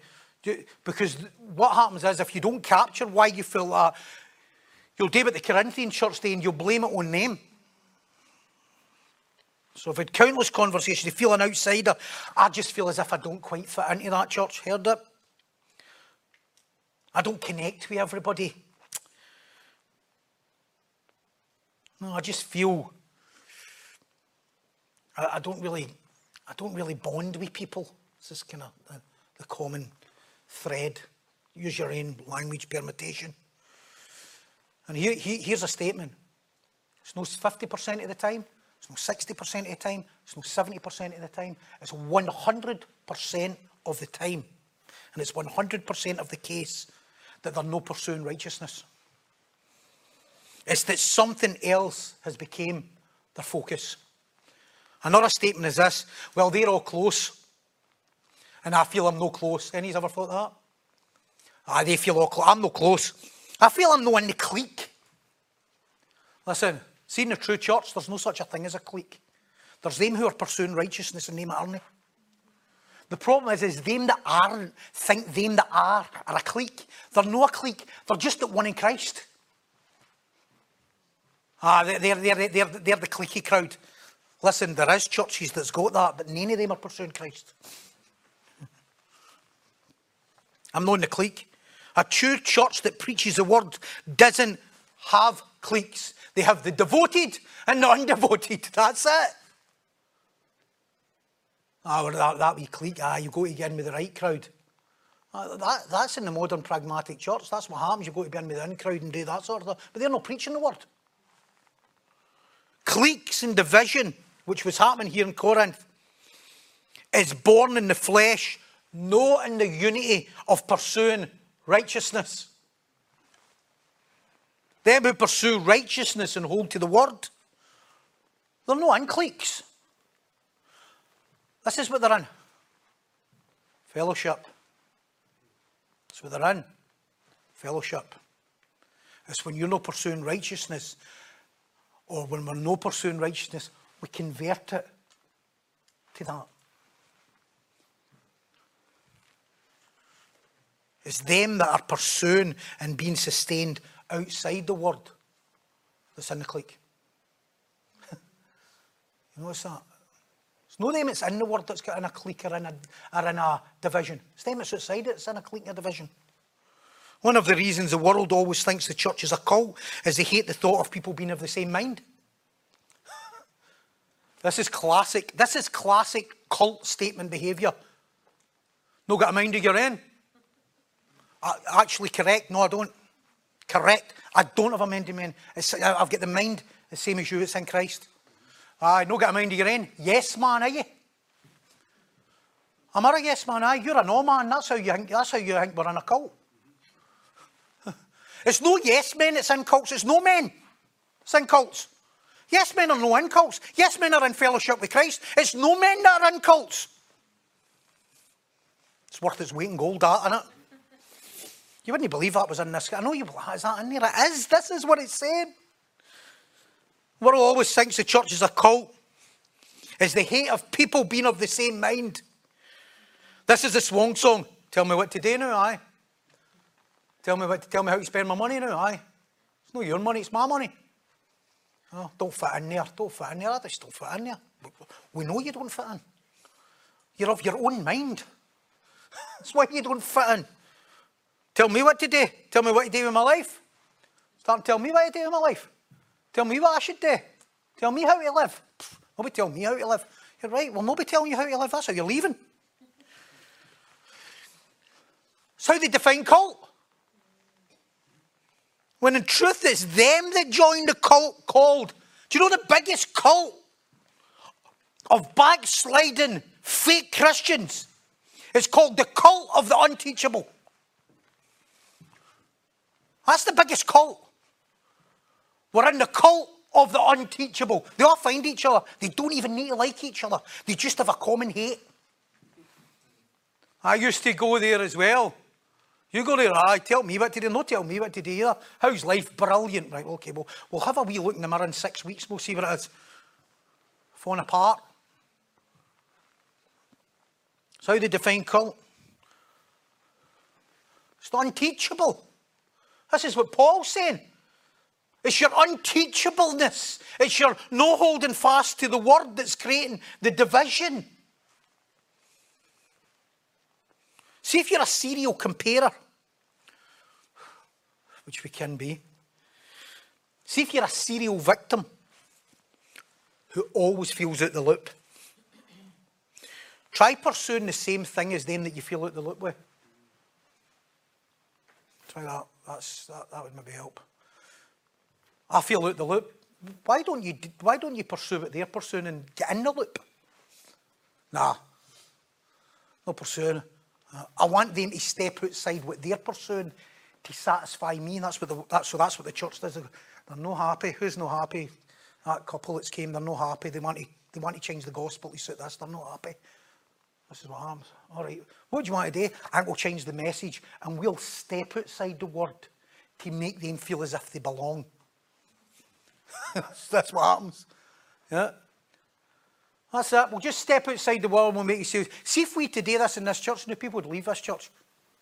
Because what happens is if you don't capture why you feel that, you'll do what the Corinthian church did and you'll blame it on them. So I've had countless conversations. You feel an outsider. I just feel as if I don't quite fit into that church. Heard it? I don't connect with everybody. No, I just feel I, I don't really I don't really bond with people. It's just kind of the, the common thread. Use your own language permutation. And here, here's a statement. It's no 50% of the time. It's not 60% of the time. It's not 70% of the time. It's 100% of the time. And it's 100% of the case that they're not pursuing righteousness. It's that something else has become their focus. Another statement is this, well, they're all close. And I feel I'm no close. Any's ever thought that? Ah, they feel all close. I'm no close. I feel I'm no in the clique. Listen, See, in the true church, there's no such a thing as a clique. There's them who are pursuing righteousness and that aren't. The problem is, is them that aren't think them that are are a clique. They're no a clique. They're just at one in Christ. Ah, they're, they're, they're, they're, they're the cliquey crowd. Listen, there is churches that's got that, but none of them are pursuing Christ. I'm not in the clique. A true church that preaches the word doesn't have cliques. They have the devoted and the undevoted. That's it. Ah, that, that wee clique, ah, you go to get in with the right crowd. Ah, that, that's in the modern pragmatic church. That's what happens. You go to be in with the in crowd and do that sort of thing. But they're not preaching the word. Cliques and division, which was happening here in Corinth, is born in the flesh, not in the unity of pursuing righteousness. Them who pursue righteousness and hold to the word, they're no cliques. This is what they're in fellowship. That's what they're in fellowship. It's when you're not pursuing righteousness, or when we're not pursuing righteousness, we convert it to that. It's them that are pursuing and being sustained outside the word that's in the clique. you notice that? It's not them it's in the word that's got in a clique or in a, or in a division. It's them outside it, it's in a clique or division. One of the reasons the world always thinks the church is a cult is they hate the thought of people being of the same mind. this is classic. This is classic cult statement behaviour. No got a mind of your own. Actually correct. No, I don't. Correct. I don't have a mind of mine. I've got the mind the same as you, it's in Christ. I no got a mind of your own. Yes, man, are you? I'm not a yes man? Aye, you're a no man. That's how you think. That's how you think we're in a cult. it's no yes men. It's in cults. It's no men. It's in cults. Yes, men are no in cults. Yes, men are in fellowship with Christ. It's no men that are in cults. It's worth its weight in gold, that, isn't it? You wouldn't believe that was in this. I know you is that in there? It is. This is what it's saying. World always thinks the church is a cult. Is the hate of people being of the same mind. This is the swan song. Tell me what to do now, aye. Tell me what to tell me how to spend my money now, aye. It's not your money, it's my money. Oh, don't fit in there, don't fit in there, I just don't fit in there. We know you don't fit in. You're of your own mind. That's why you don't fit in. Tell me what to do. Tell me what to do with my life. Start telling me what to do with my life. Tell me what I should do. Tell me how to live. Nobody tell me how to live. You're right. Well, nobody telling you how to live. That's how you're leaving. It's how they define cult. When in truth it's them that joined the cult called. Do you know the biggest cult of backsliding fake Christians? It's called the cult of the unteachable. That's the biggest cult. We're in the cult of the unteachable. They all find each other. They don't even need to like each other. They just have a common hate. I used to go there as well. You go there, I tell me what to do. No, tell me what to do either. How's life? Brilliant. Right, okay, well, we'll have a wee look in the mirror in six weeks. We'll see what it is. Falling apart. So how they define cult. It's unteachable. This is what Paul's saying. It's your unteachableness. It's your no holding fast to the word that's creating the division. See if you're a serial comparer, which we can be. See if you're a serial victim who always feels out the loop. Try pursuing the same thing as them that you feel out the loop with. Try that. That's, that, that would maybe help. I feel out the loop. Why don't you, why don't you pursue what they're pursuing and get in the loop? Nah, no pursuing. I want them to step outside what they're pursuing to satisfy me. And that's what the, that's, so that's what the church does. They're no happy. Who's no happy? That couple that's came, they're no happy. They want to, they want to change the gospel to suit this. They're not happy. This is what happens. All right, what do you want to do? I will change the message and we'll step outside the word to make them feel as if they belong. That's what happens. Yeah. That's it. We'll just step outside the wall and we'll make you see. See if we today this in this church, new people would leave this church.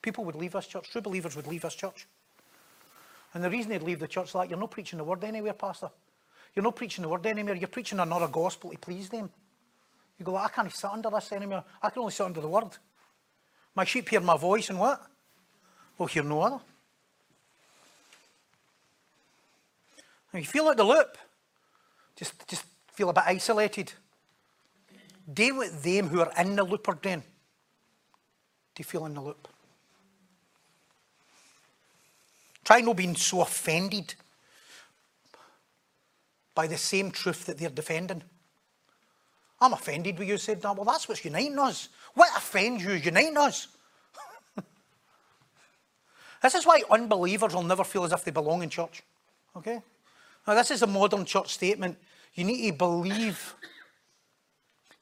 People would leave this church. True believers would leave this church. And the reason they'd leave the church is that you're not preaching the word anywhere, Pastor. You're not preaching the word anywhere. You're preaching another gospel to please them. You go, I can't sit under this anymore. I can only sit under the word. My sheep hear my voice and what? Will hear no other. And you feel like the loop. Just, just feel a bit isolated. Deal with them who are in the loop are doing. Do you feel in the loop? Try not being so offended by the same truth that they're defending. I'm offended with you said that. Well, that's what's uniting us. What offends you is uniting us. this is why unbelievers will never feel as if they belong in church. Okay? Now, this is a modern church statement. You need to believe.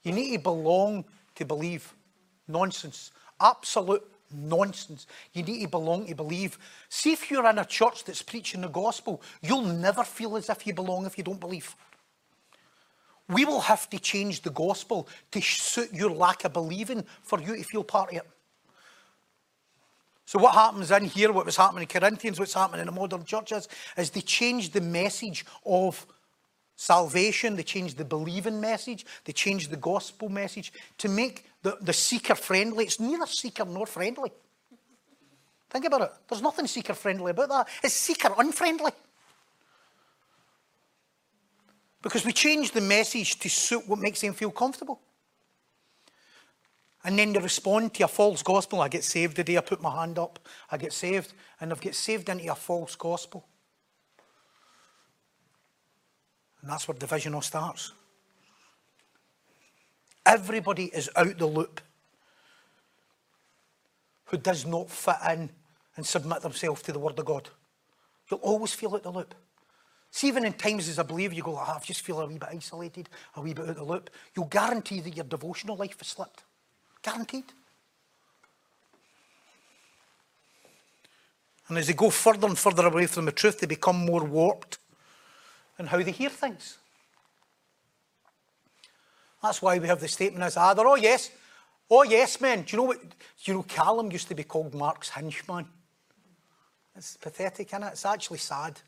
You need to belong to believe. Nonsense. Absolute nonsense. You need to belong to believe. See if you're in a church that's preaching the gospel, you'll never feel as if you belong if you don't believe. We will have to change the gospel to suit your lack of believing for you to feel part of it. So what happens in here, what was happening in Corinthians, what's happening in the modern churches, is they changed the message of salvation, they changed the believing message, they changed the gospel message to make the, the seeker friendly. It's neither seeker nor friendly. Think about it. There's nothing seeker friendly about that. It's seeker unfriendly. Because we change the message to suit what makes them feel comfortable. And then they respond to a false gospel. I get saved the day I put my hand up. I get saved, and I've get saved into a false gospel. And that's where division all starts. Everybody is out the loop who does not fit in and submit themselves to the Word of God. You'll always feel out the loop. See, even in times as a believer, you go, ah, oh, I just feel a wee bit isolated, a wee bit out of the loop. You'll guarantee that your devotional life has slipped. Guaranteed. And as they go further and further away from the truth, they become more warped in how they hear things. That's why we have the statement as either, oh yes, oh yes, men. Do you know what? You know Callum used to be called Mark's henchman? It's pathetic, isn't it? It's actually sad.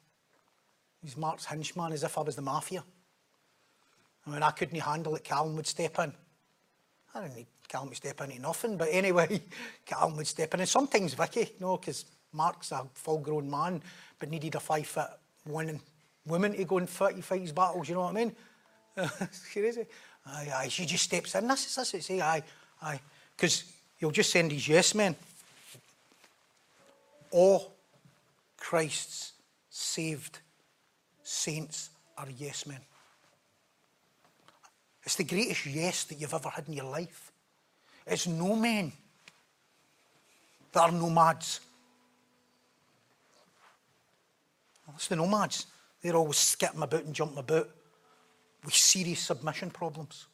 He's Mark's henchman as if I was the mafia. And when I couldn't handle it, Callum would step in. I didn't need Callum to step in into nothing, but anyway, Callum would step in. And sometimes Vicky, you know, because Mark's a full grown man, but needed a five foot one woman to go and fight, fight his battles, you know what I mean? it's crazy. Aye, aye, she just steps in. That's, that's it, say, aye, aye. Because he'll just send his yes men. All Christ's saved saints are yes men. It's the greatest yes that you've ever had in your life. It's no men that are nomads. It's the nomads. They're always skipping about and jumping about with serious submission problems.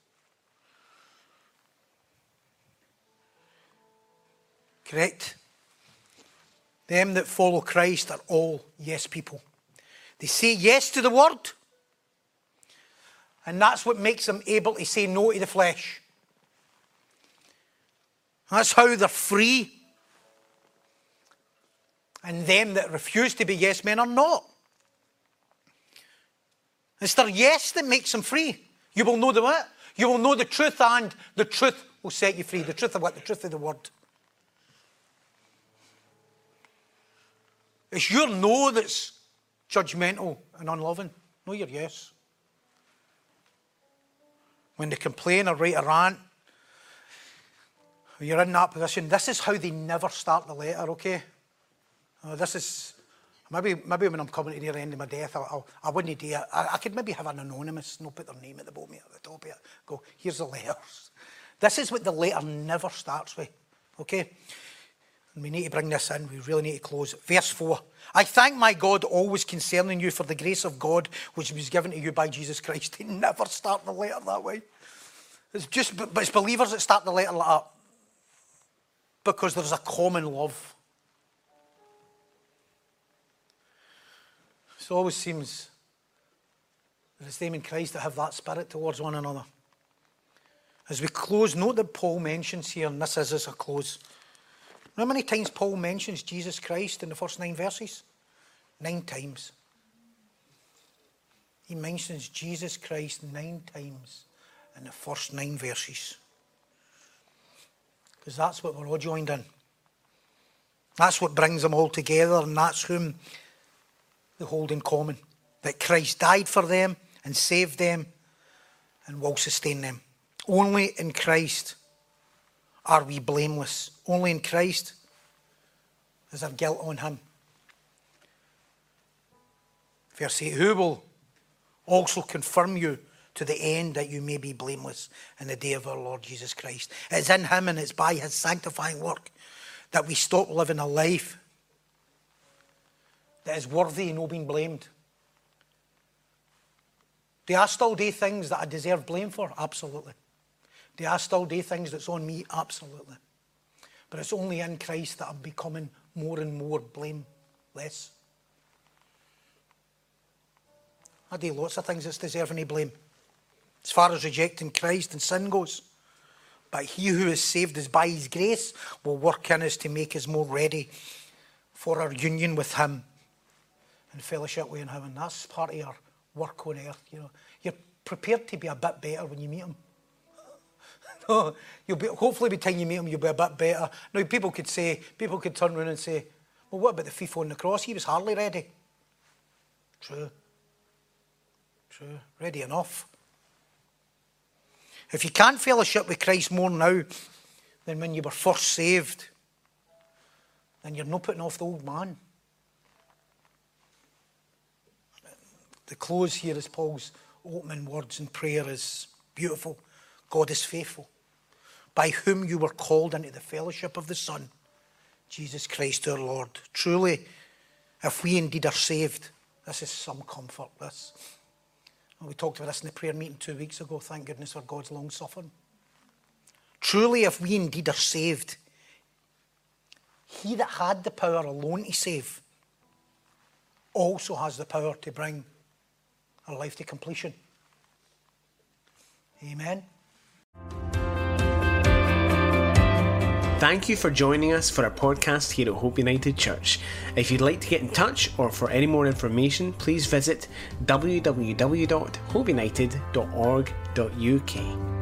Correct? Them that follow Christ are all yes people. They say yes to the word, and that's what makes them able to say no to the flesh. That's how they're free. And them that refuse to be yes men are not. It's their yes that makes them free. You will know the what? You will know the truth, and the truth will set you free. The truth of what? The truth of the word. It's your no that's judgmental and unloving. No, your yes. When they complain or write a rant, you're in that position, this is how they never start the letter, okay? Uh, this is maybe maybe when I'm coming to the end of my death, I'll, I'll, I would not do it. I, I, could maybe have an anonymous, no put their name at the bottom at the top of it. Go, here's the letters. This is what the letter never starts with, okay? We need to bring this in. We really need to close. Verse 4. I thank my God always concerning you for the grace of God which was given to you by Jesus Christ. They never start the letter that way. It's just, but it's believers that start the letter like that because there's a common love. So it always seems that it's them in Christ that have that spirit towards one another. As we close, note that Paul mentions here, and this is as a close. How many times Paul mentions Jesus Christ in the first nine verses? Nine times. He mentions Jesus Christ nine times in the first nine verses because that's what we're all joined in. That's what brings them all together, and that's whom they hold in common that Christ died for them and saved them and will sustain them. Only in Christ are we blameless. Only in Christ is our guilt on Him. Verse 8 Who will also confirm you to the end that you may be blameless in the day of our Lord Jesus Christ. It's in Him and it's by His sanctifying work that we stop living a life that is worthy of no being blamed. Do I still do things that I deserve blame for? Absolutely. Do I still do things that's on me? Absolutely. But it's only in Christ that I'm becoming more and more blameless. I do lots of things that's deserving of blame as far as rejecting Christ and sin goes. But he who is saved is by his grace will work in us to make us more ready for our union with him and fellowship with him. And that's part of our work on earth. You know, you're prepared to be a bit better when you meet him. you'll be hopefully by the time you meet him, you'll be a bit better. Now people could say, people could turn around and say, Well, what about the thief on the cross? He was hardly ready. True. True. Ready enough. If you can't fellowship with Christ more now than when you were first saved, then you're not putting off the old man. The close here is Paul's opening words in prayer is beautiful. God is faithful, by whom you were called into the fellowship of the Son, Jesus Christ our Lord. Truly, if we indeed are saved, This is some comfort, this. We talked about this in the prayer meeting two weeks ago. Thank goodness for God's long suffering. Truly, if we indeed are saved, he that had the power alone to save also has the power to bring our life to completion. Amen. Thank you for joining us for our podcast here at Hope United Church. If you'd like to get in touch or for any more information, please visit www.hopeunited.org.uk.